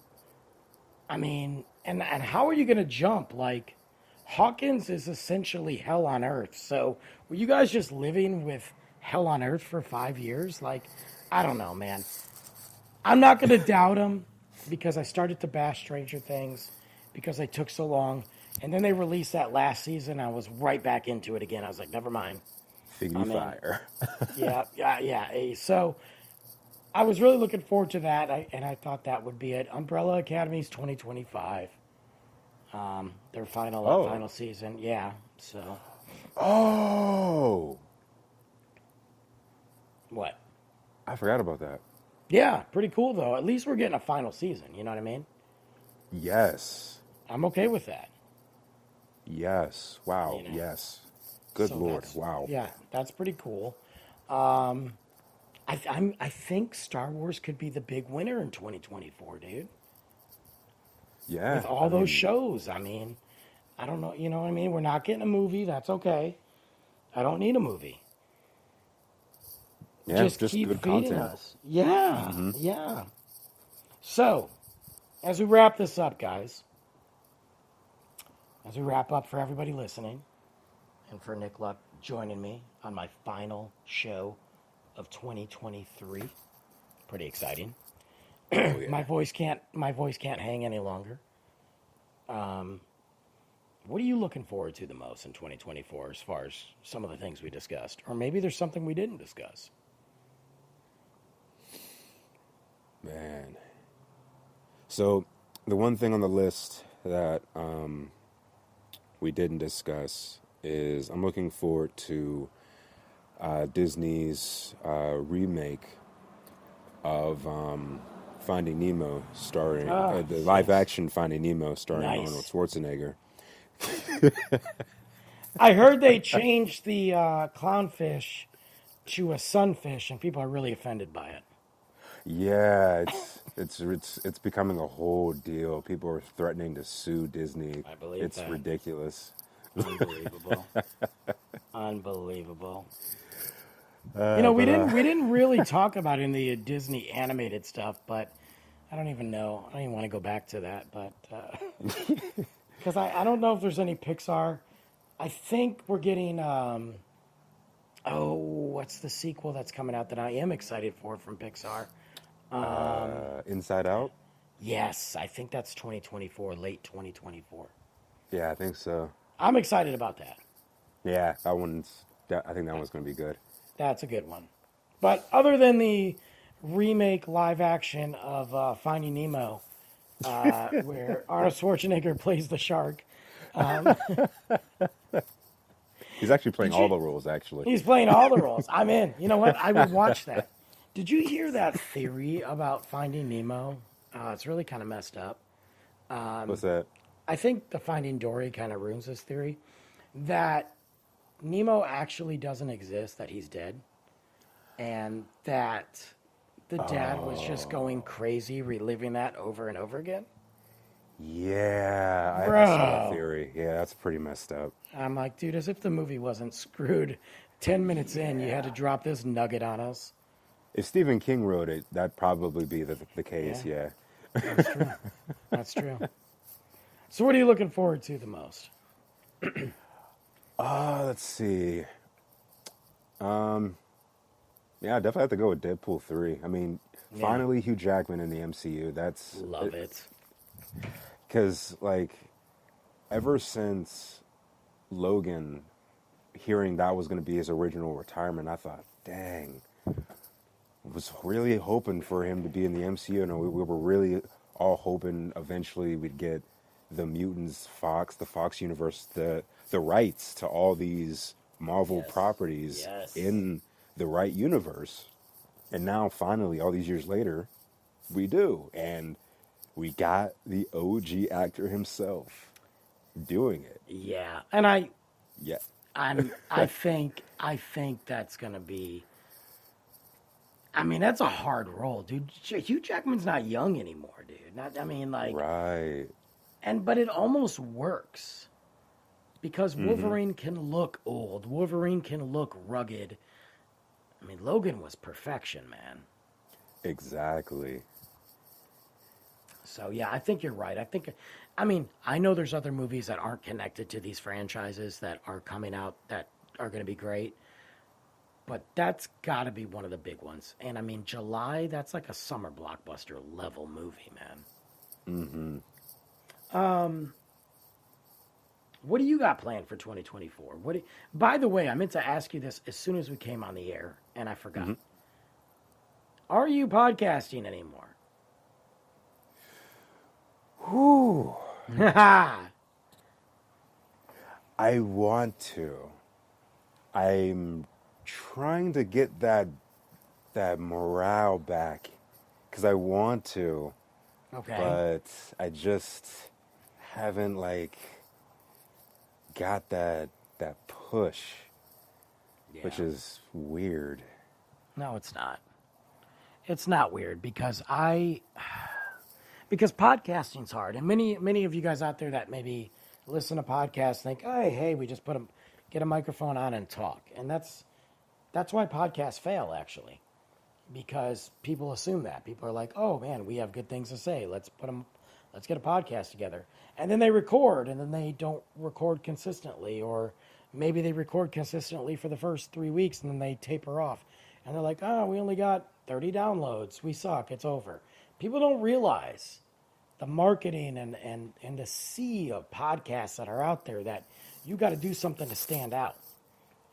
I mean, and and how are you going to jump? Like, Hawkins is essentially hell on earth. So, were you guys just living with hell on earth for five years? Like, I don't know, man. I'm not going to doubt him because I started to bash Stranger Things because they took so long. And then they released that last season. I was right back into it again. I was like, never mind. Figgy mean- fire. Yeah, yeah, yeah. So I was really looking forward to that. I, and I thought that would be it. Umbrella Academy's 2025. Um, their final Oh. final season. Yeah. So oh, what? I forgot about that. Yeah, pretty cool though. At least we're getting a final season. You know what I mean? Yes. I'm okay with that. Yes. Wow. You know. Yes. Good So Lord. Wow. Yeah, that's pretty cool. Um, I, I'm, I think Star Wars could be the big winner in 2024, dude. Yeah. With all I those mean, shows, I mean, I don't know. You know what I mean? We're not getting a movie. That's okay. I don't need a movie. Yeah, just, just, keep good feeding content. us. Yeah, yeah. So, as we wrap this up, guys, as we wrap up for everybody listening, and for Nick Luck joining me on my final show of 2023, pretty exciting. Oh, yeah. My voice can't my voice can't hang any longer. Um, what are you looking forward to the most in 2024 as far as some of the things we discussed, or maybe there's something we didn't discuss? Man. So, the one thing on the list that um, we didn't discuss is I'm looking forward to uh, Disney's uh, remake of um, Finding Nemo, starring uh, the live action Finding Nemo, starring Nice. Arnold Schwarzenegger. I heard they changed the uh, clownfish to a sunfish, and people are really offended by it. Yeah, it's it's it's it's becoming a whole deal. People are threatening to sue Disney. I believe it's that. ridiculous. Unbelievable. Unbelievable. Uh, you know, we but, didn't uh, we didn't really talk about it in the Disney animated stuff, but I don't even know. I don't even want to go back to that, but because I, I don't know if there's any Pixar. I think we're getting. Um, oh, what's the sequel that's coming out that I am excited for from Pixar? uh, Inside Out. Yes, I think that's 2024, late 2024. Yeah, I think so. I'm excited about that. Yeah, that one's. That, I think that one's going to be good. That's a good one. But other than the remake live action of uh, Finding Nemo, uh, where Arnold Schwarzenegger plays the shark, He's actually playing Did all you- the roles. Actually, he's playing all the roles. I'm in. You know what? I would watch that. Did you hear that theory about Finding Nemo? Uh, it's really kind of messed up. what's that? I think the Finding Dory kind of ruins this theory that Nemo actually doesn't exist, that he's dead, and that the dad was just oh. going crazy, reliving that over and over again. Yeah, I, I saw that theory. Yeah, that's pretty messed up. I'm like, dude, as if the movie wasn't screwed. Ten minutes in, you had to drop this nugget on us. If Stephen King wrote it, that'd probably be the, the case. Yeah. Yeah. That's true. That's true. So, what are you looking forward to the most? Uh, let's see. Um, yeah, I definitely have to go with Deadpool three. I mean, Yeah. finally Hugh Jackman in the MCU. That's Love it. because like ever since Logan, hearing that was going to be his original retirement, I thought, dang, was really hoping for him to be in the MCU, and we, we were really all hoping eventually we'd get the mutants, Fox, the Fox universe, the the rights to all these Marvel Yes. properties Yes. in the right universe, and now finally, all these years later, we do, and we got the OG actor himself doing it. Yeah, and I, Yeah, I'm, I think, I think that's gonna be. I mean, that's a hard role, dude. Hugh Jackman's not young anymore, dude. Not, I mean, like, right. And but it almost works because Mm-hmm. Wolverine can look old. Wolverine can look rugged. I mean, Logan was perfection, man. Exactly. So yeah, I think you're right. I think, I mean, I know there's other movies that aren't connected to these franchises that are coming out that are going to be great, but that's got to be one of the big ones. And I mean, July, that's like a summer blockbuster level movie, man. Mm-hmm. Um, what do you got planned for 2024? What? Do, by the way, I meant to ask you this as soon as we came on the air, and I forgot. Are you podcasting anymore? Ha I want to. I'm trying to get that that morale back because I want to, Okay. but I just haven't like got that that push, which is weird. No, it's not. It's not weird because I because podcasting's hard, and many many of you guys out there that maybe listen to podcasts think, hey, hey, we just put a get a microphone on and talk, and that's that's why podcasts fail actually, because people assume that. People are like, oh man, we have good things to say, let's put them, let's get a podcast together, and then they record, and then they don't record consistently, or maybe they record consistently for the first three weeks, and then they taper off, and they're like, oh, we only got 30 downloads, we suck, it's over. People don't realize the marketing and, and, and the sea of podcasts that are out there that you got to do something to stand out.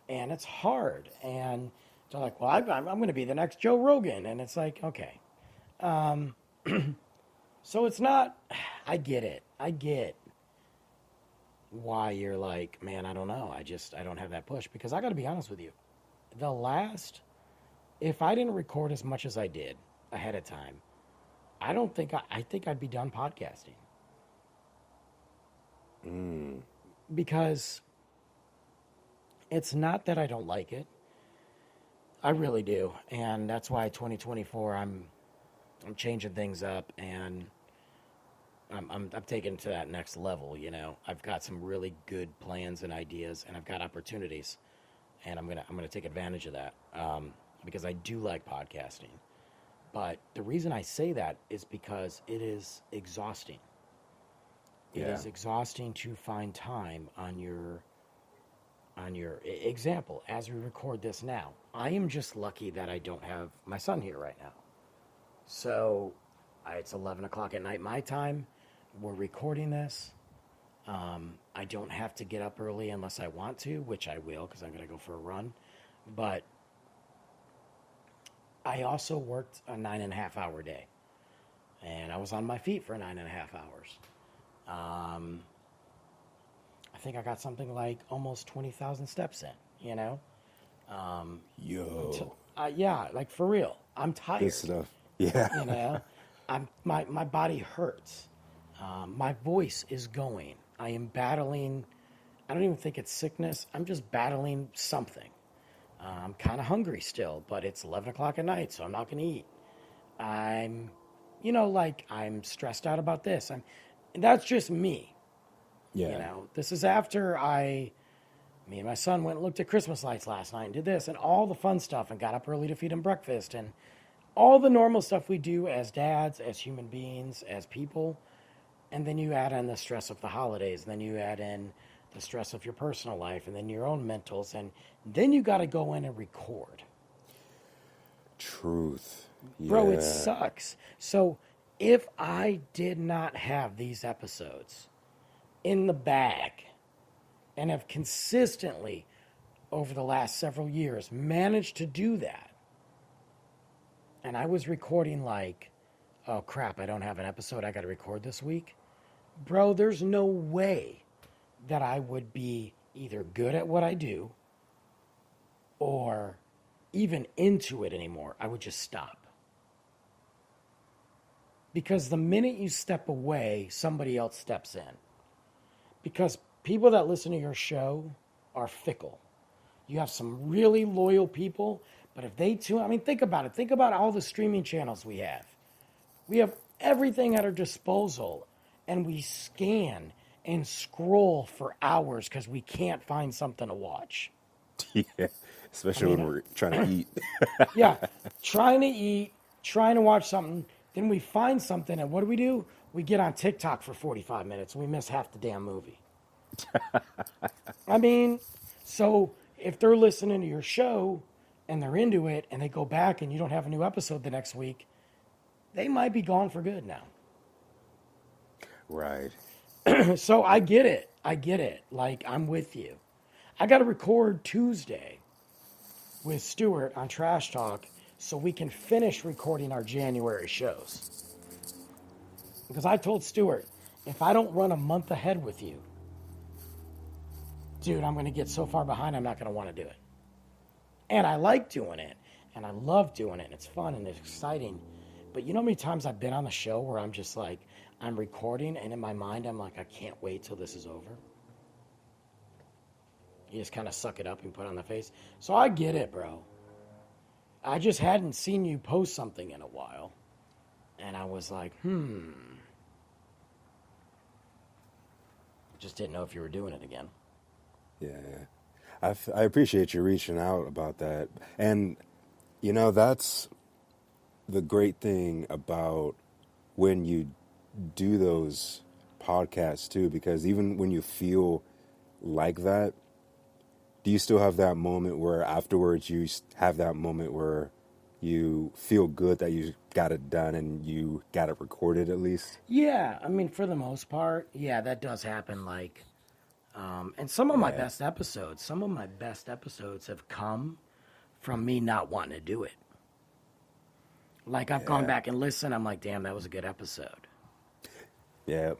And it's hard. And they're like, well, I'm, I'm going to be the next Joe Rogan. And it's like, okay. Um, so it's not, I get it. I get why you're like, man, I don't know. I just, I don't have that push. Because I got to be honest with you. The last, if I didn't record as much as I did ahead of time, I don't think I, I think I'd be done podcasting Mm. because it's not that I don't like it. I really do, and that's why 2024 I'm I'm changing things up and I'm I'm, I'm taking it to that next level. You know, I've got some really good plans and ideas, and I've got opportunities, and I'm gonna I'm gonna take advantage of that um, because I do like podcasting. But the reason I say that is because it is exhausting. It Yeah. is exhausting to find time on your on your example as we record this now. I am just lucky that I don't have my son here right now. So it's 11 o'clock at night my time. We're recording this. Um, I don't have to get up early unless I want to, which I will because I'm going to go for a run. But I also worked a nine and a half hour day. And I was on my feet for nine and a half hours. Um, I think I got something like almost 20,000 steps in, you know? Um, Yo, t- uh, yeah, like for real. I'm tired. good stuff. Yeah. You know, I'm my my body hurts. Um, my voice is going. I am battling. I don't even think it's sickness. I'm just battling something. Uh, I'm kind of hungry still, but it's 11 o'clock at night, so I'm not going to eat. I'm, you know, like I'm stressed out about this. I'm. That's just me. Yeah. You know, this is after I Me and my son went and looked at Christmas lights last night and did this and all the fun stuff and got up early to feed him breakfast and all the normal stuff we do as dads, as human beings, as people. And then you add in the stress of the holidays, and then you add in the stress of your personal life, and then your own mentals, and then you got to go in and record. Truth. Bro, it sucks. So if I did not have these episodes in the bag and have consistently over the last several years managed to do that, and I was recording like, oh crap, I don't have an episode I got to record this week. Bro, there's no way that I would be either good at what I do or even into it anymore. I would just stop. Because the minute you step away, somebody else steps in. Because people that listen to your show are fickle. You have some really loyal people, but if they too, I mean, think about it. Think about all the streaming channels we have. We have everything at our disposal, and we scan and scroll for hours because we can't find something to watch. Yeah. Especially when we're trying to eat. yeah, trying to eat, trying to watch something. Then we find something, and what do we do? We get on TikTok for 45 minutes and we miss half the damn movie. I mean, so if they're listening to your show and they're into it and they go back and you don't have a new episode the next week, they might be gone for good now. Right. so I get it. I get it. Like, I'm with you. I got to record Tuesday with Stuart on Trash Talk so we can finish recording our January shows. Because I told Stuart, if I don't run a month ahead with you, dude, I'm going to get so far behind, I'm not going to want to do it. And I like doing it, and I love doing it, and it's fun and it's exciting. But you know how many times I've been on the show where I'm just like, I'm recording, and in my mind, I'm like, I can't wait till this is over. You just kind of suck it up and put it on the face. So I get it, bro. I just hadn't seen you post something in a while. And I was like, hmm. Just didn't know if you were doing it again. Yeah, yeah. I, f- I appreciate you reaching out about that. And, you know, that's the great thing about when you do those podcasts, too, because even when you feel like that, do you still have that moment where afterwards you have that moment where you feel good that you got it done and you got it recorded at least? Yeah, I mean, for the most part, yeah, that does happen. Like, um, and some of my Yeah. best episodes, some of my best episodes have come from me not wanting to do it. Like, I've gone back and listened. I'm like, damn, that was a good episode. Yeah,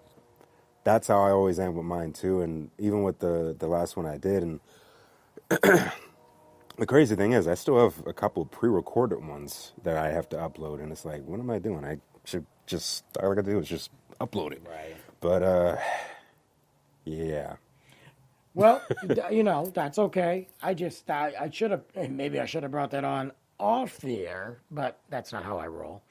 that's how I always am with mine too, and even with the the last one I did. And the crazy thing is, I still have a couple pre-recorded ones that I have to upload, and it's like, what am I doing? I should just all I gotta do is just upload it. Right. But uh, yeah, Well, d- you know, that's okay. I just, I, I should have, maybe I should have brought that on off the air, but that's not how I roll.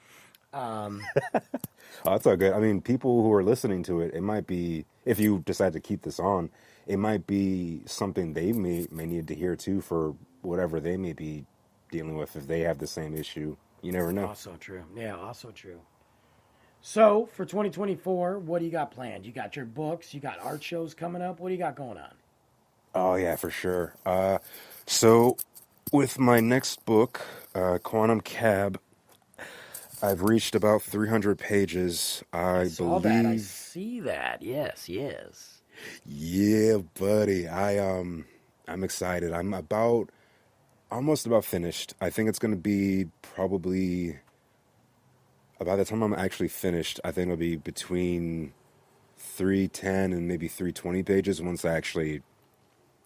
Um, oh, that's all good. I mean, people who are listening to it, it might be if you decide to keep this on, it might be something they may may need to hear too for whatever they may be dealing with if they have the same issue. You never know. Also true. Yeah, also true. So for 2024, what do you got planned? You got your books, you got art shows coming up. What do you got going on? Oh yeah, for sure. Uh, so with my next book, uh, Quantum Cab, I've reached about 300 pages. I believe. that. I see that. Yes, yes. Yeah, buddy. I um, I'm excited. I'm about almost about finished. I think it's gonna be probably. By the time I'm actually finished, I think it'll be between 310 and maybe 320 pages once I actually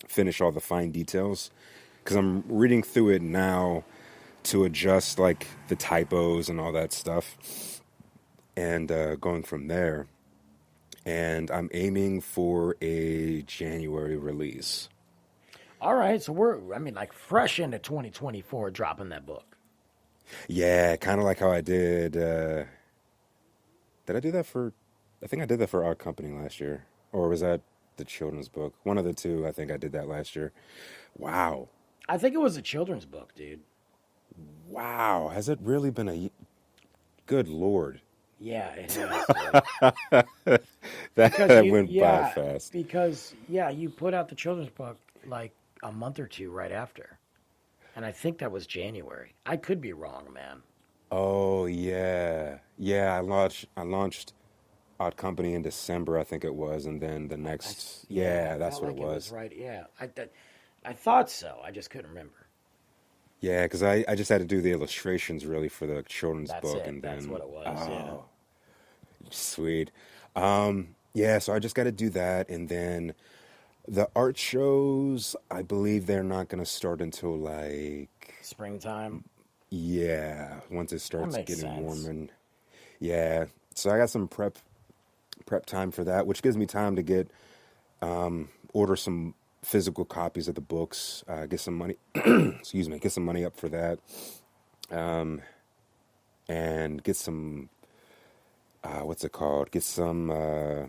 finish all the fine details because I'm reading through it now to adjust like the typos and all that stuff and uh, going from there. And I'm aiming for a January release. All right, so we're I mean like fresh into 2024 dropping that book. Yeah, kind of like how I did. Uh, did I do that for? I think I did that for Odd Company last year, or was that the children's book. One of the two. I think I did that last year. Wow. I think it was a children's book, dude. Wow. Has it really been a Good lord. Yeah, it dude. That, that you- went yeah, by fast. Because yeah, you put out the children's book like a month or two right after, and I think that was January. I could be wrong, man. Oh yeah, yeah. I launched. I launched Odd Company in December, I think it was, and then the next. Yeah, I that's what like it was. right. Yeah, I, that, I thought so. I just couldn't remember. Yeah, because I, I just had to do the illustrations really for the children's That's book, it. and then That's what it was, yeah. Oh, sweet. Um, yeah, so I just got to do that, and then the art shows. I believe they're not going to start until like Springtime. yeah, once it starts getting sense. warm and yeah. So I got some prep prep time for that, which gives me time to get um, order some physical copies of the books, uh, get some money. excuse me, get some money up for that, um, and get some uh, what's it called? Get some uh,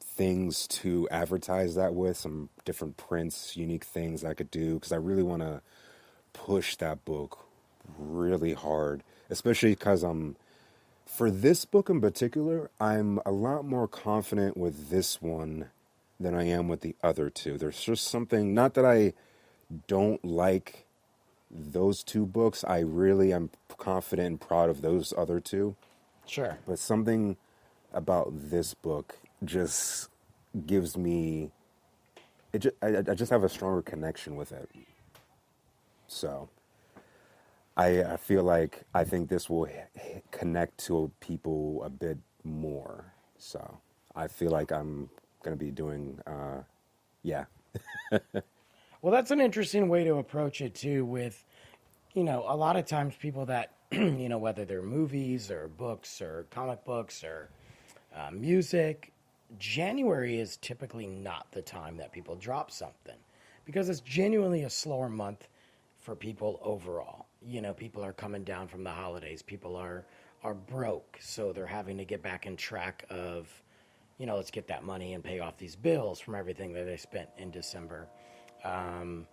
things to advertise that with, some different prints, unique things I could do because I really want to push that book really hard, especially because I'm for this book in particular, I'm a lot more confident with this one than I am with the other two. There's just something, not that I don't like those two books, I really am confident and proud of those other two, Sure. but something about this book just gives me it just, I, I just have a stronger connection with it. So I, I feel like I think this will h- connect to people a bit more. So I feel like I'm going to be doing, uh, yeah. Well, that's an interesting way to approach it too. With, you know, a lot of times people that, you know, whether they're movies or books or comic books or uh, music, January is typically not the time that people drop something because it's genuinely a slower month for people overall. You know, people are coming down from the holidays. People are are broke, so they're having to get back in track of, you know, let's get that money and pay off these bills from everything that they spent in December, um,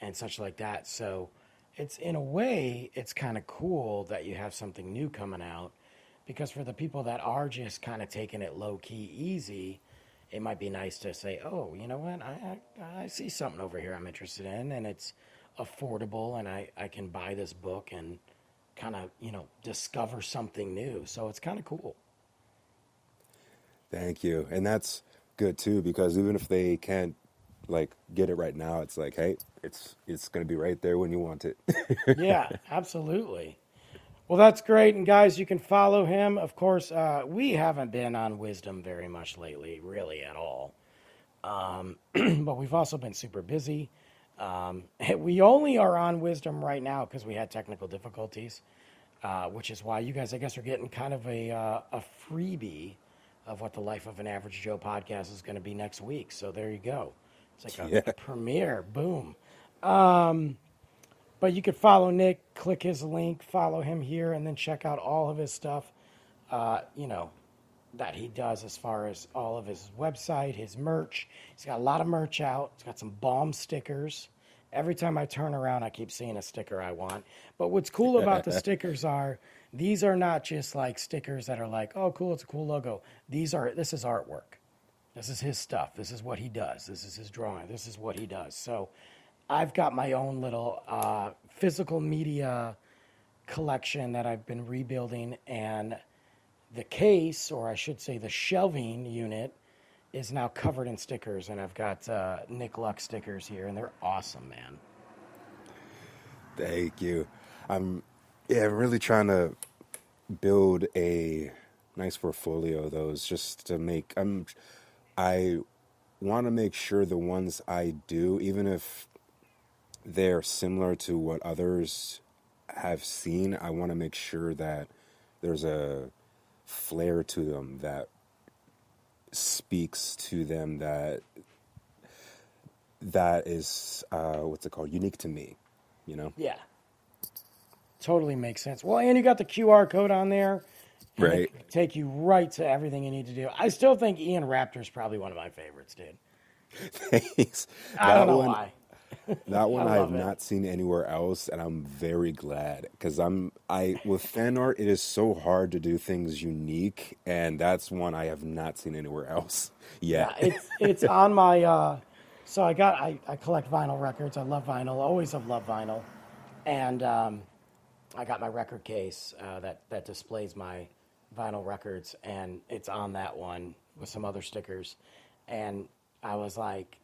and such like that. So, it's in a way, it's kind of cool that you have something new coming out, because for the people that are just kind of taking it low key, easy, it might be nice to say, oh, you know what, I, I, I see something over here I'm interested in, and it's affordable, and I, I can buy this book and kind of, you know, discover something new. So it's kind of cool. Thank you. And that's good too, because even if they can't like get it right now, it's like, hey, it's, it's going to be right there when you want it. yeah, absolutely. Well, that's great. And guys, you can follow him. Of course, uh, we haven't been on Wisdom very much lately, really at all. Um, but we've also been super busy. Um, we only are on Wisdom right now because we had technical difficulties, uh, which is why you guys, I guess, are getting kind of a, uh, a freebie of what the Life of an Average Joe podcast is going to be next week. So there you go. It's like a Yeah. premiere. Boom. But you could follow Nick, click his link, follow him here, and then check out all of his stuff. Uh, you know that he does as far as all of his website, his merch. He's got a lot of merch out. He's got some bomb stickers. Every time I turn around, I keep seeing a sticker I want. But what's cool about the stickers are these are not just like stickers that are like, oh, cool, it's a cool logo. These are this is artwork. This is his stuff. This is what he does. This is his drawing. This is what he does. So I've got my own little uh, physical media collection that I've been rebuilding, and the case, or I should say the shelving unit, is now covered in stickers. And I've got uh, Nick Luck stickers here, and they're awesome, man. Thank you. I'm yeah, I'm really trying to build a nice portfolio of those just to make I'm I want to make sure the ones I do even if they're similar to what others have seen, I want to make sure that there's a flair to them that speaks to them that that is uh, what's it called unique to me you know Yeah. Totally makes sense. Well, and you got the QR code on there. Right. Take you right to everything you need to do. I still think Ian Raptor is probably one of my favorites, dude. Thanks. I don't That know one, why. that one I I, have it. not seen anywhere else, and I'm very glad because I'm I with fan art. It is so hard to do things unique, and that's one I have not seen anywhere else Yeah, it's it's on my. Uh, so I got I, I collect vinyl records. I love vinyl. Always have loved vinyl, and um, I got my record case uh, that that displays my vinyl records, and it's on that one with some other stickers, and I was like,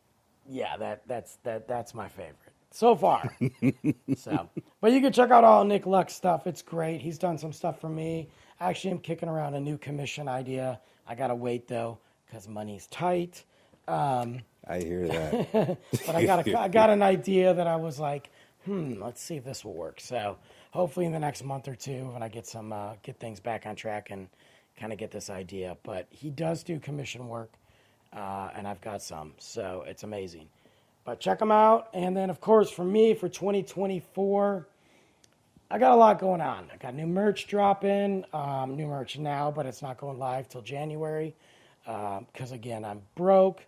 yeah, that that's that that's my favorite so far. so, but you can check out all Nick Luck's stuff. It's great. He's done some stuff for me. Actually, I'm kicking around a new commission idea. I gotta wait though because money's tight. Um, I hear that. but I got a, I got an idea that I was like, hmm, let's see if this will work. So hopefully in the next month or two, when I get some uh, get things back on track and kind of get this idea. But he does do commission work, uh, and I've got some, so it's amazing. But check them out, and then of course for me for 2024. I got a lot going on. I got new merch dropping, um, new merch now, but it's not going live till January because again I'm broke.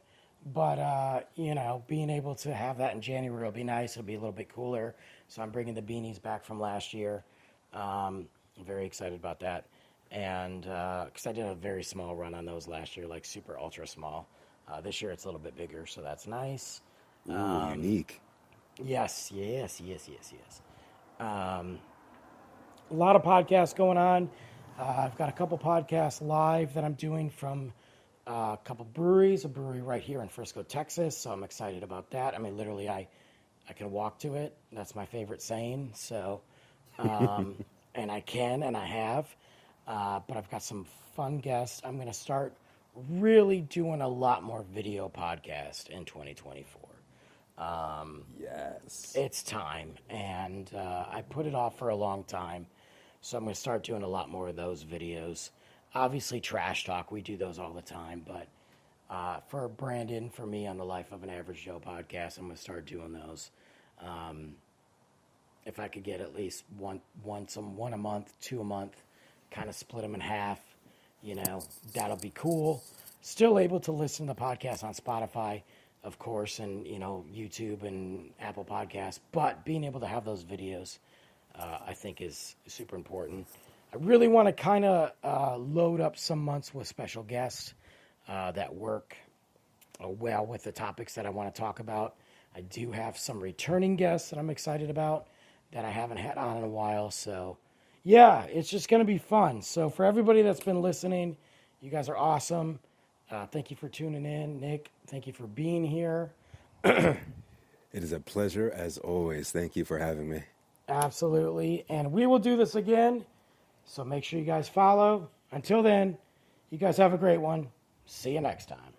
But uh, you know, being able to have that in January will be nice. It'll be a little bit cooler. So I'm bringing the beanies back from last year. Um, I'm very excited about that, and because I did a very small run on those last year, like super ultra small. Uh, this year it's a little bit bigger, so that's nice. Ooh, Um, unique. Yes, yes, yes, yes, yes. Um, a lot of podcasts going on. Uh, I've got a couple podcasts live that I'm doing from uh, a couple breweries, a brewery right here in Frisco, Texas. So I'm excited about that. I mean, literally, I I can walk to it. That's my favorite saying. So, um, and I can, and I have. Uh, but I've got some fun guests. I'm going to start really doing a lot more video podcast in 2024 Yes. it's time and uh, i put it off for a long time so i'm going to start doing a lot more of those videos obviously trash talk we do those all the time but uh, for brandon for me on the life of an average joe podcast i'm going to start doing those. Um, if i could get at least one one some one a month two a month kind of split them in half you know that'll be cool. Still able to listen to the podcast on spotify of course and you know youtube and apple podcasts but being able to have those videos uh, i think is super important. I really want to kind of uh, load up some months with special guests uh, that work uh, well with the topics that i want to talk about i do have some returning guests that i'm excited about that i haven't had on in a while so yeah, it's just going to be fun. So, for everybody that's been listening, you guys are awesome. Uh, thank you for tuning in. Nick, thank you for being here. It is a pleasure as always. Thank you for having me. Absolutely. And we will do this again. So, make sure you guys follow. Until then, you guys have a great one. See you next time.